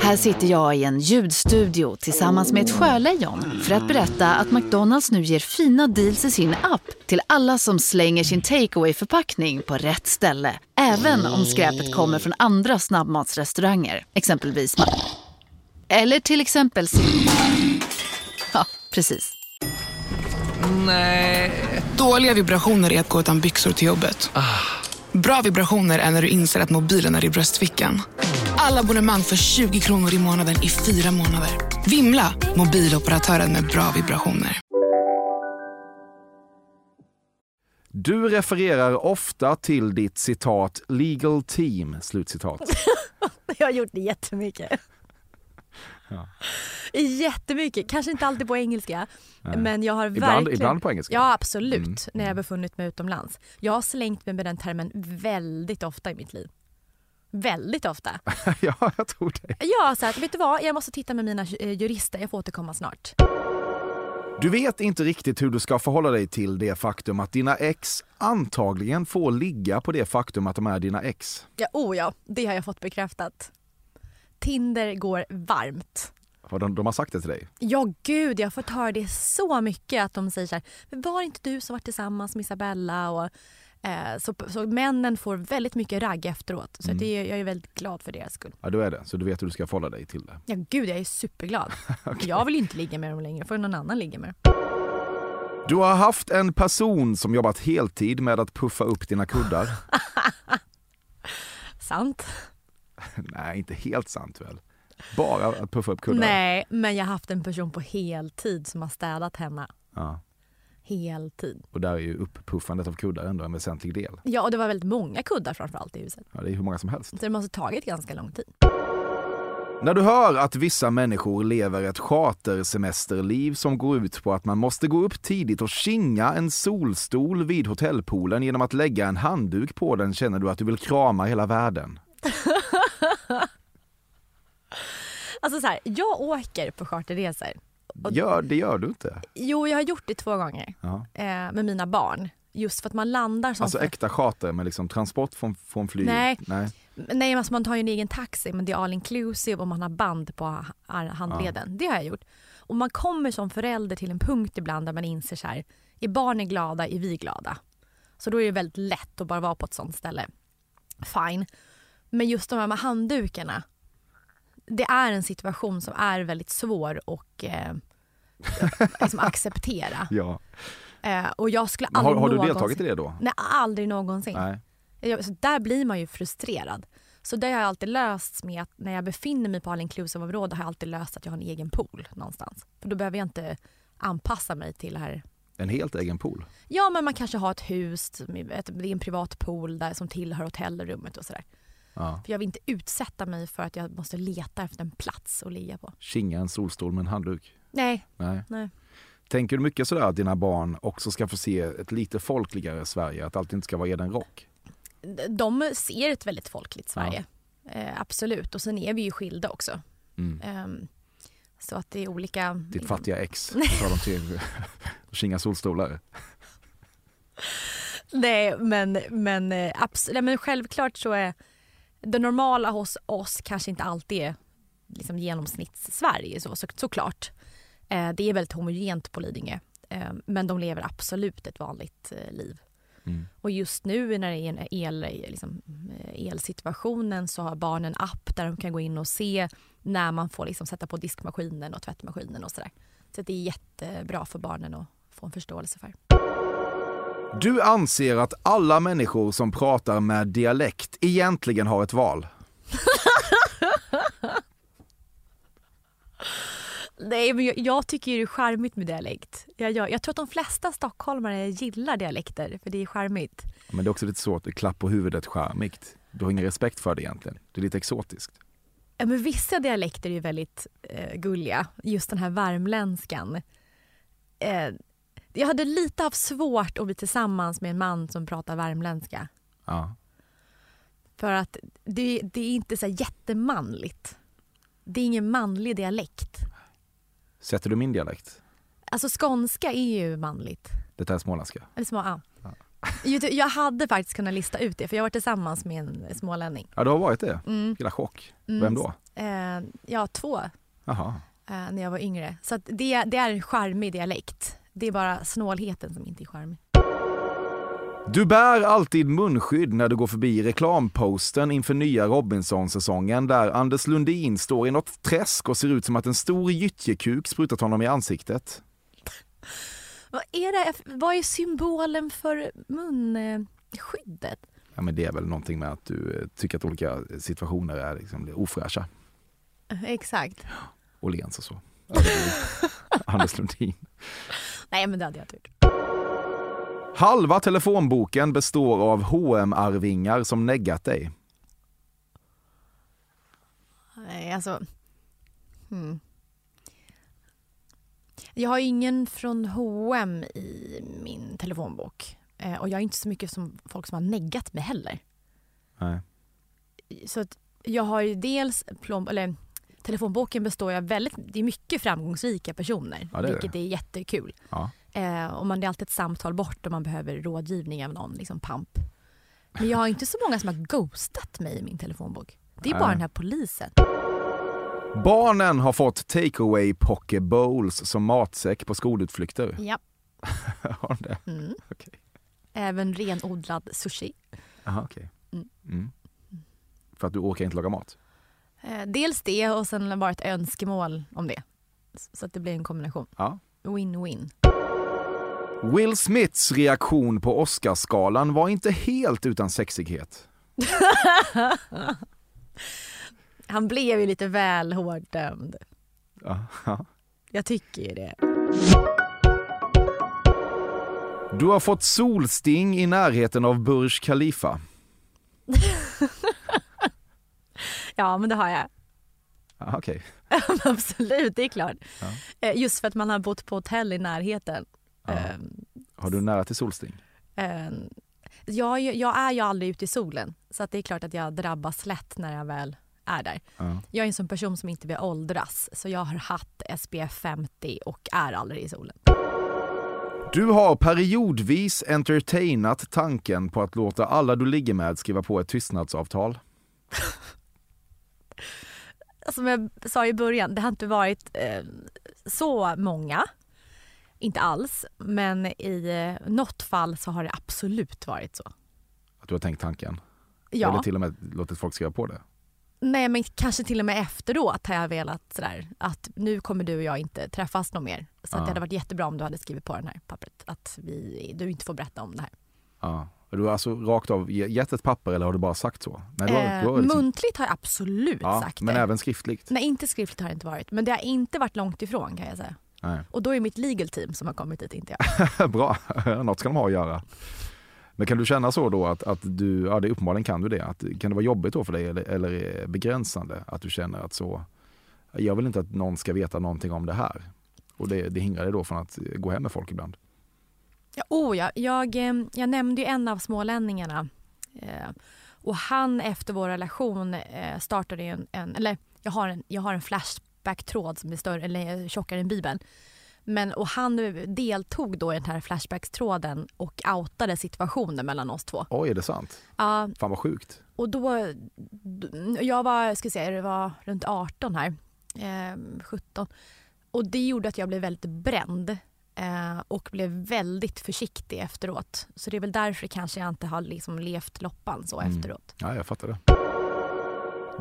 Här sitter jag i en ljudstudio tillsammans med ett sjölejon för att berätta att McDonalds nu ger fina deals i sin app till alla som slänger sin takeaway förpackning på rätt ställe. Även om skräpet kommer från andra snabbmatsrestauranger, exempelvis Eller till exempel Ja, precis. Dåliga vibrationer är att gå utan byxor till jobbet. Bra vibrationer är när du inser att mobilen är i bröstfickan. Alla abonnemang för 20 kronor i månaden i fyra månader. Vimla! Mobiloperatören med bra vibrationer. Du refererar ofta till ditt citat “legal team”. Slutcitat. Jag har gjort det jättemycket. Ja. Jättemycket. Kanske inte alltid på engelska. Nej. Men jag har Ibland, verkligen... ibland på engelska. Ja absolut, Mm. när jag har befunnit mig utomlands. Jag har slängt mig med den termen väldigt ofta i mitt liv. Väldigt ofta. ja, jag tror det. Ja, så att, vet du vad? Jag måste titta med mina eh, jurister. Jag får återkomma snart. Du vet inte riktigt hur du ska förhålla dig till det faktum att dina ex antagligen får ligga på det faktum att de är dina ex. Ja, oh ja, det har jag fått bekräftat. Tinder går varmt. Har de, de har sagt det till dig? Ja gud, jag har fått höra det så mycket att de säger så här, var det inte du som var tillsammans med Isabella? Och, eh, så, så männen får väldigt mycket ragg efteråt. Så Mm. det, jag är väldigt glad för deras skull. Ja, du är det. Så du vet hur du ska förhålla dig till det. Ja gud, jag är superglad. Jag vill inte ligga med dem längre, får någon annan ligga med dem. Du har haft en person som jobbat heltid med att puffa upp dina kuddar. Sant? Nej, inte helt sant väl? Bara att puffa upp kuddar? Nej, men jag har haft en person på heltid som har städat hemma. Ja. Heltid. Och där är ju uppuffandet av kuddar ändå en väsentlig del. Ja, och det var väldigt många kuddar framförallt i huset. Ja, det är hur många som helst. Så det måste tagit ganska lång tid. När du hör att vissa människor lever ett chartersemesterliv som går ut på att man måste gå upp tidigt och kinga en solstol vid hotellpoolen genom att lägga en handduk på den känner du att du vill krama hela världen. Alltså så här, jag åker på charterresor. Gör, det gör du inte. Jo, jag har gjort det två gånger Ja. eh, med mina barn. Just för att man landar som... Alltså äkta charter med liksom transport från, från flyg? Nej. Nej. Nej, alltså man tar ju en egen taxi men det är all inclusive och man har band på ha- handleden. Det har jag gjort. Och man kommer som förälder till en punkt ibland där man inser så här, är barnen glada, är vi glada? Så då är det väldigt lätt att bara vara på ett sånt ställe. Fine. Men just de här med handdukarna, det är en situation som är väldigt svår att eh, liksom acceptera. Ja. Eh, och jag skulle Men har, aldrig har du någonsin- deltagit i det då? Nej, aldrig någonsin. Nej. Jag- Så där blir man ju frustrerad. Så det har jag alltid löst med att när jag befinner mig på all inclusive-område har jag alltid löst att jag har en egen pool någonstans. För då behöver jag inte anpassa mig till här. En helt egen pool? Ja, men man kanske har ett hus, det är en privat pool där som tillhör hotellrummet och sådär. Ja. För jag vill inte utsätta mig för att jag måste leta efter en plats att ligga på. Kinga en solstol med en handduk? Nej, Nej. nej. Tänker du mycket sådär att dina barn också ska få se ett lite folkligare Sverige? Att allt inte ska vara Eden Rock? De ser ett väldigt folkligt Sverige. Eh, absolut. Och sen är vi ju skilda också. Mm. Ehm, så att det är olika... Ditt fattiga ex tar dem till kinga solstolar. Nej, men, men, eh, abs- nej, men självklart så är det normala hos oss kanske inte alltid är liksom genomsnitts-Sverige så, så, såklart. Eh, det är väldigt homogent på Lidingö. Eh, men de lever absolut ett vanligt eh, liv. Mm. Och just nu när det är en el, liksom, eh, elsituationen så har barnen en app där de kan gå in och se när man får liksom sätta på diskmaskinen och tvättmaskinen och sådär. Så det är jättebra för barnen att få en förståelse för. Du anser att alla människor som pratar med dialekt egentligen har ett val? Nej, men jag, jag tycker det är charmigt med dialekt. Jag, jag, jag tror att de flesta stockholmare gillar dialekter för det är charmigt. Men det är också lite så att klapp på huvudet charmigt. Du har ingen respekt för det egentligen. Det är lite exotiskt. Ja, men vissa dialekter är väldigt eh, gulliga. Just den här värmländskan. Eh, jag hade lite haft svårt att bli tillsammans med en man som pratar värmländska. Ja. För att det, det är inte så jättemanligt. Det är ingen manlig dialekt. Sätter du min dialekt? Alltså skånska är ju manligt. Det är småländska. Eller små, ja. Jag hade faktiskt kunnat lista ut det för jag var tillsammans med en smålänning. Ja, du har varit det? Mm. Hela chock. Mm. Vem då? Eh, ja, två Jaha. eh, när jag var yngre. Så det, det är en charmig dialekt. Det är bara snålheten som inte är charmig. Du bär alltid munskydd när du går förbi reklamposten inför nya Robinson-säsongen där Anders Lundin står i något träsk och ser ut som att en stor gyttjekuk sprutat honom i ansiktet. Vad är, det, vad är symbolen för munskyddet? Ja, men det är väl någonting med att du eh, tycker att olika situationer är liksom ofräscha. Eh, Exakt. Åhléns och så. Ja, det är Anders Lundin. Nej, men det hade jag inte gjort. Halva telefonboken består av hm arvingar som neggat dig. Nej, alltså... Hmm. Jag har ingen från H&M i min telefonbok. Eh, och jag är inte så mycket som folk som har neggat mig heller. Nej. Så att jag har ju dels plomb, eller telefonboken består av väldigt, det är mycket framgångsrika personer. Ja, det är vilket det. är jättekul. Ja. Eh, och man, det är alltid ett samtal bort om man behöver rådgivning av någon, liksom pamp. Men jag har inte så många som har ghostat mig i min telefonbok. Det är bara Nej. den här polisen. Barnen har fått takeaway poke bowls som matsäck på skolutflykter. Ja. Har de det? Mm. Okej. Även renodlad sushi. Jaha, okej. Mm. Mm. För att du orkar inte laga mat? Eh, dels det och sen bara ett önskemål om det. Så att det blir en kombination. Ja. Win-win. Will Smiths reaktion på Oscarsgalan var inte helt utan sexighet. Han blev ju lite väl hårt dömd. Ja. ja. Jag tycker ju det. Du har fått solsting i närheten av Burj Khalifa. Ja, men det har jag. Ja, Okej. Absolut, det är klart. Ja. Eh, Just för att man har bott på hotell i närheten. Ja. Ehm, Har du nära till solsting? ehm, Jag, jag är ju aldrig ute i solen, så att det är klart att jag drabbas lätt när jag väl är där. Ja. Jag är en sån person som inte vill åldras, så jag har haft SPF 50 och är aldrig i solen. Du har periodvis entertainat tanken på att låta alla du ligger med skriva på ett tystnadsavtal. Som jag sa i början, det har inte varit eh, så många. Inte alls, men i eh, något fall så har det absolut varit så. Att du har tänkt tanken. Ja. Eller till och med låtit folk skriva på det. Nej men kanske till och med efteråt har jag velat sådär att nu kommer du och jag inte träffas någon mer. Så att Ja. det hade varit jättebra om du hade skrivit på det här pappret att vi, du inte får berätta om det här. Ja. Har du alltså rakt av ge- gett ett papper eller har du bara sagt så? Nej, du har, Eh, du har liksom- Muntligt har jag absolut ja, sagt Men det. även skriftligt? Nej inte skriftligt har det inte varit men det har inte varit långt ifrån kan jag säga. Nej. Och då är mitt legal team som har kommit dit, inte jag. Bra, något ska de ha att göra. Men kan du känna så då att, att du, ja det uppenbarligen kan du det, att, kan det vara jobbigt då för dig eller, eller begränsande att du känner att så, jag vill inte att någon ska veta någonting om det här. Och det, det hindrar dig då från att gå hem med folk ibland. Ja, oh ja, jag, eh, jag nämnde ju en av smålänningarna. Eh, och han efter vår relation eh, startade en, en eller jag har en, jag har en Flashback-tråd som är större, eller tjockare än Bibeln. Men, och han deltog då i den här Flashback-tråden och outade situationen mellan oss två. Oj, är det sant? Ja, Fan vad sjukt. och då, jag var, ska säga, det var runt 18 här, eh, 17. Och det gjorde att jag blev väldigt bränd och blev väldigt försiktig efteråt. Så det är väl därför kanske jag inte har liksom levt loppan så Mm. efteråt. Ja, jag fattar det.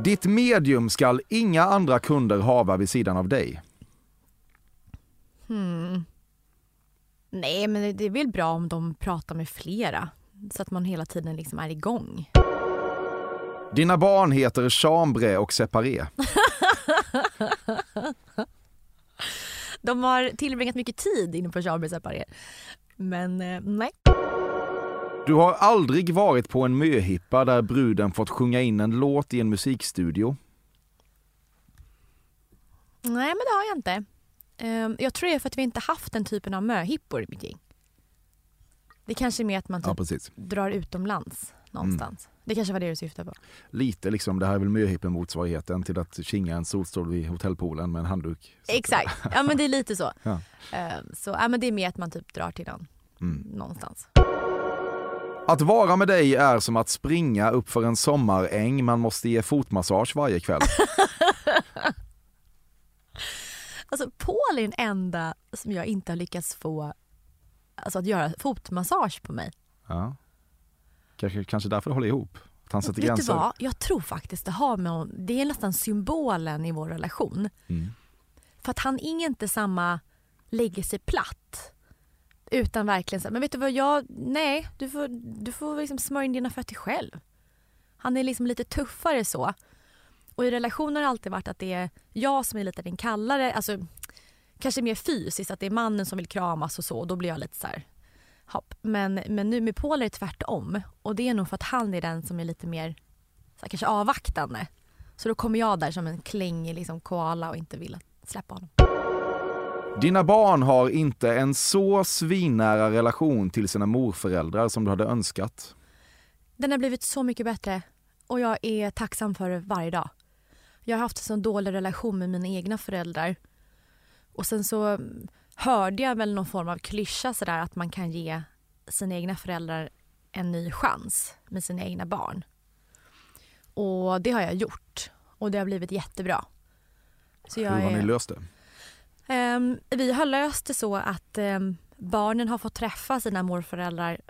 Ditt medium skall inga andra kunder hava vid sidan av dig. Hmm. Nej, men det- det är väl bra om de pratar med flera så att man hela tiden liksom är igång. Dina barn heter Chambre och Separé. De har tillbringat mycket tid inne på Chablis Separé. Men eh, nej. Du har aldrig varit på en möhippa där bruden fått sjunga in en låt i en musikstudio. Nej, men det har jag inte. Ehm, Jag tror det är för att vi inte haft den typen av möhippor i mitt gäng. Det kanske är mer att man Ja, typ precis. drar utomlands någonstans. Det kanske var det du syftade på. Lite liksom, det här är väl möhippen motsvarigheten till att kinga en solstol vid hotellpoolen med en handduk. Exakt, ja men det är lite så. Ja. Ehm, Så ja, men det är mer att man typ drar till någon Mm. någonstans. Att vara med dig är som att springa upp för en sommaräng man måste ge fotmassage varje kväll. Alltså Paul är den enda som jag inte har lyckats få alltså, att göra fotmassage på mig. Ja. Kanske, kanske därför det håller ihop. Att han sätter Vet du vad? Jag tror faktiskt det har med Det är nästan symbolen i vår relation. Mm. För att han är inte samma lägger sig platt. Utan verkligen så men vet du vad, jag, nej, du får, du får liksom smörja in dina fötter själv. Han är liksom lite tuffare så. Och i relationer har det alltid varit att det är jag som är lite den kallare, alltså kanske mer fysiskt, att det är mannen som vill kramas och så. Och då blir jag lite så här, hopp. Men, men nu med Paul är det tvärtom. Och det är nog för att han är den som är lite mer så här, kanske avvaktande. Så då kommer jag där som en klängig liksom, koala och inte vill släppa honom. Dina barn har inte en så svinnära relation till sina morföräldrar som du hade önskat. Den har blivit så mycket bättre. och jag är tacksam för det varje dag. Jag har haft en sån dålig relation med mina egna föräldrar. Och sen så hörde jag väl någon form av klyscha sådär att man kan ge sina egna föräldrar en ny chans med sina egna barn. Och det har jag gjort. Och det har blivit jättebra. Hur har ni är- löst det? Ehm, vi har löst det så att ehm, barnen har fått träffa sina morföräldrar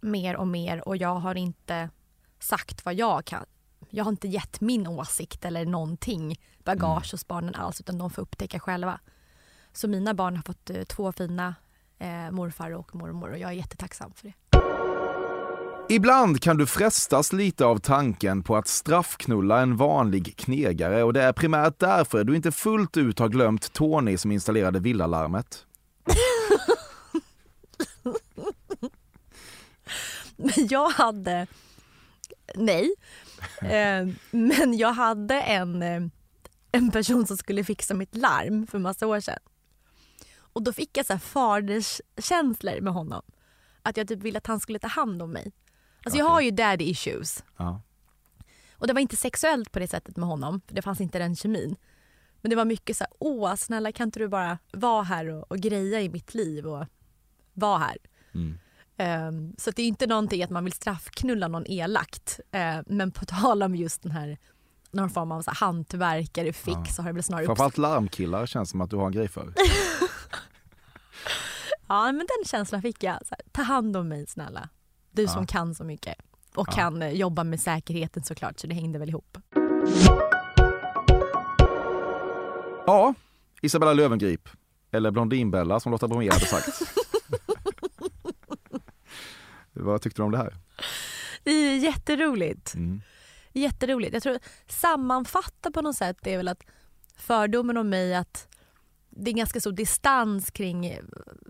mer och mer och jag har inte sagt vad jag kan. Jag har inte gett min åsikt eller någonting bagage hos barnen alls utan de får upptäcka själva. Så mina barn har fått eh, två fina eh, morfar och mormor och jag är jättetacksam för det. Ibland kan du frestas lite av tanken på att straffknulla en vanlig knegare och det är primärt därför du inte fullt ut har glömt Tony som installerade villalarmet. Men jag hade, nej, eh, men jag hade en, eh, en person som skulle fixa mitt larm för massa år sedan. Och då fick jag så här faderskänslor med honom. Att jag typ ville att han skulle ta hand om mig. Alltså jag Okej. har ju daddy issues. Ja. Och det var inte sexuellt på det sättet med honom, för det fanns inte den kemin. Men det var mycket så här, åh snälla kan inte du bara vara här och, och greja i mitt liv och vara här. Mm. Ehm, så det är inte någonting att man vill straffknulla någon elakt. Ehm, men på tal om just den här någon form av så här hantverkare fix Ja. så har det väl snarare Framförallt larmkillar känns som att du har en grej för. Ja men den känslan fick jag. Här, ta hand om mig snälla. Du som Ja. kan så mycket. Och Ja. kan eh, jobba med säkerheten såklart så det hängde väl ihop. Ja, Isabella Löwengrip. Eller Blondinbella som Lotta Bromé hade sagt. Vad tyckte du om det här? Det är jätteroligt. Mm. Jätteroligt. Jag tror sammanfatta på något sätt är väl att fördomen om mig att det är ganska stor distans kring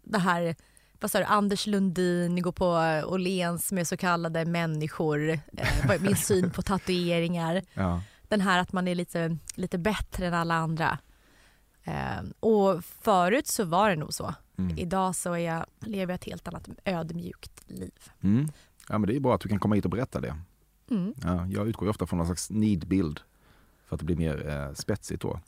det här vad sa du, Anders Lundin går på Åhléns med så kallade människor, eh, min syn på tatueringar. Ja. Den här att man är lite, lite bättre än alla andra. Eh, och förut så var det nog så. Mm. Idag så är jag, lever jag ett helt annat ödmjukt liv. Mm. ja, men det är bra att du kan komma hit och berätta det. Mm. Ja, jag utgår ofta från någon slags nidbild för att det blir mer eh, spetsigt då.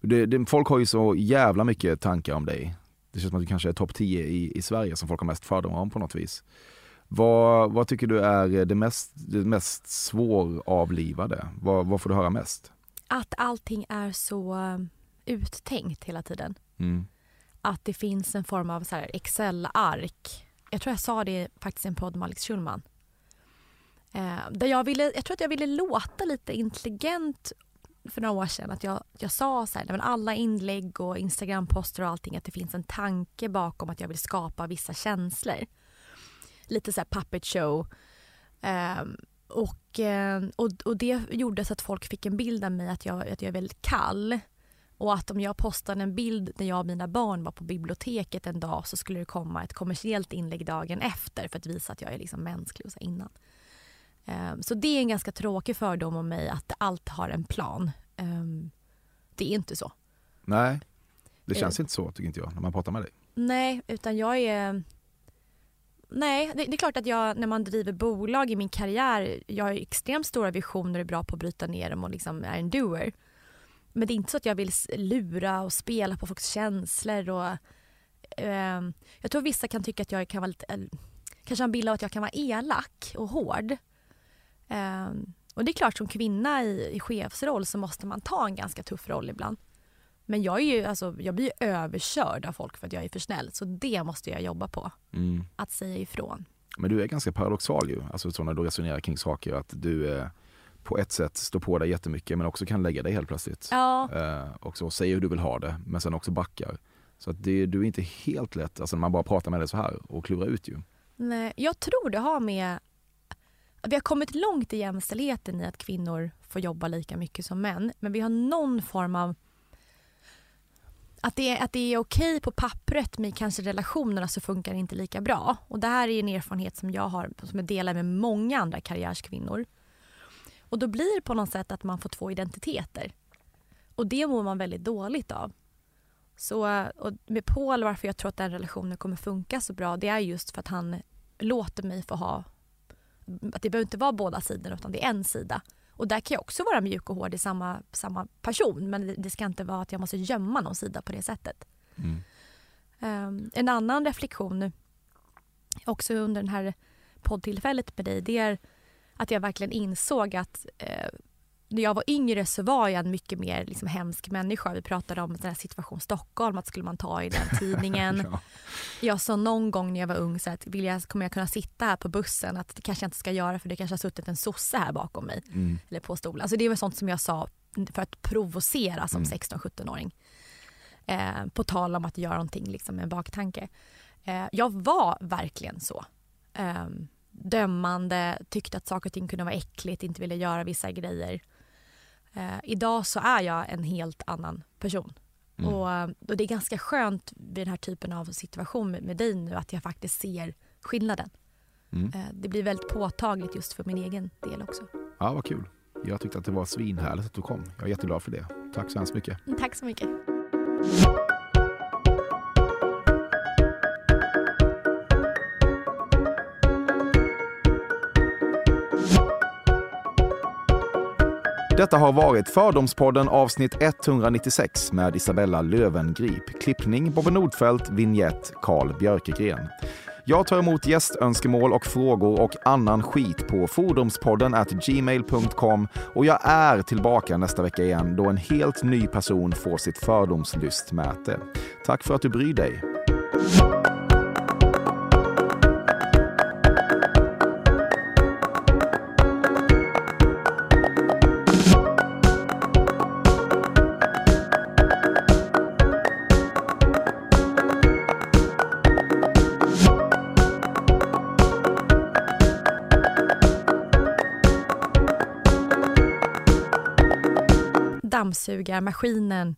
Det, det, folk har ju så jävla mycket tankar om dig. Det känns som att du kanske är topp 10 i, i Sverige som folk har mest fördomar om på något vis. Vad, vad tycker du är det mest, det mest svåravlivade? Vad, vad får du höra mest? Att allting är så eh, uttänkt hela tiden. Mm. att det finns en form av Excel-ark. Jag tror jag sa det faktiskt i en podd med Alex Schulman. Eh, där jag, ville, jag tror att jag ville låta lite intelligent för några år sedan. Att jag, jag sa så här, men alla inlägg och Instagram-poster och allting att det finns en tanke bakom att jag vill skapa vissa känslor. Lite så här puppet show. Um, och, ehm, och, och det gjorde så att folk fick en bild av mig att jag, att jag är väldigt kall. Och att om jag postade en bild när jag och mina barn var på biblioteket en dag så skulle det komma ett kommersiellt inlägg dagen efter för att visa att jag är liksom mänsklig och så innan. Ehm, Så det är en ganska tråkig fördom om mig att allt har en plan. Ehm, Det är inte så. Nej, det känns Eh. inte så tycker inte jag när man pratar med dig. Nej, utan jag är... Nej, det, är klart att jag när man driver bolag i min karriär, jag har extremt stora visioner och är bra på att bryta ner dem och liksom är en doer. Men det är inte så att jag vill lura och spela på folks känslor och ehm, jag tror vissa kan tycka att jag kan vara lite, eller, kanske har en bild av att jag kan vara elak och hård. Ehm, och det är klart som kvinna i, i chefsroll så måste man ta en ganska tuff roll ibland. Men jag, är ju, alltså, jag blir överkörd av folk för att jag är för snäll. Så det måste jag jobba på. Mm. Att säga ifrån. Men du är ganska paradoxal ju, alltså så när du resonerar kring saker att du eh, på ett sätt står på dig jättemycket men också kan lägga dig helt plötsligt. Ja, Eh, och så säger hur du vill ha det men sen också backar. Så att det, du är inte helt lätt, alltså när man bara pratar med dig så här och klurar ut ju. nej, jag tror det har med... Vi har kommit långt i jämställdheten i att kvinnor får jobba lika mycket som män. Men vi har någon form av... Att det, är, att det är okej på pappret men kanske relationerna så funkar det inte lika bra. Och det här är en erfarenhet som jag har som jag delar med många andra karriärskvinnor. Och då blir det på något sätt att man får två identiteter. Och det mår man väldigt dåligt av. Så och med Paul, varför jag tror att den relationen kommer funka så bra, det är just för att han låter mig få ha... Att det behöver inte vara båda sidor utan det är en sida. Och där kan jag också vara mjuk och hård i samma, samma person men det, det ska inte vara att jag måste gömma någon sida på det sättet. Mm. Um, en annan reflektion också under det här poddtillfället med dig det är att jag verkligen insåg att eh, när jag var yngre så var jag en mycket mer liksom, hemsk människa. Vi pratade om den här situation Stockholm, att skulle man ta i den tidningen. Ja. Jag sa någon gång när jag var ung så att vill jag, kommer jag kunna sitta här på bussen? Att det kanske jag inte ska göra för det kanske har suttit en sosse här bakom mig. Mm. Eller på stolen. Alltså det var sånt som jag sa för att provocera som Mm. 16-17-åring. Eh, på tal om att göra någonting liksom, med en baktanke. Eh, jag var verkligen så. Eh, dömande, tyckte att saker och ting kunde vara äckligt, inte ville göra vissa grejer. Eh, idag så är jag en helt annan person. Mm. Och, eh, och det är ganska skönt vid den här typen av situation med, med dig nu att jag faktiskt ser skillnaden. Mm. Eh, det blir väldigt påtagligt just för min egen del också. Ja, vad kul. Jag tyckte att det var svinhärligt att du kom. Jag är jätteglad för det. Tack så hemskt mycket. Tack så mycket. Detta har varit Fördomspodden avsnitt 196 med Isabella Lövengrip. Klippning Bobbe Nordfeldt, vignett Carl Björkegren. Jag tar emot gästönskemål och frågor och annan skit på fordomspodden at gmail.com och jag är tillbaka nästa vecka igen då en helt ny person får sitt fördomslystmäte. Tack för att du bryr dig. Dammsugarmaskinen.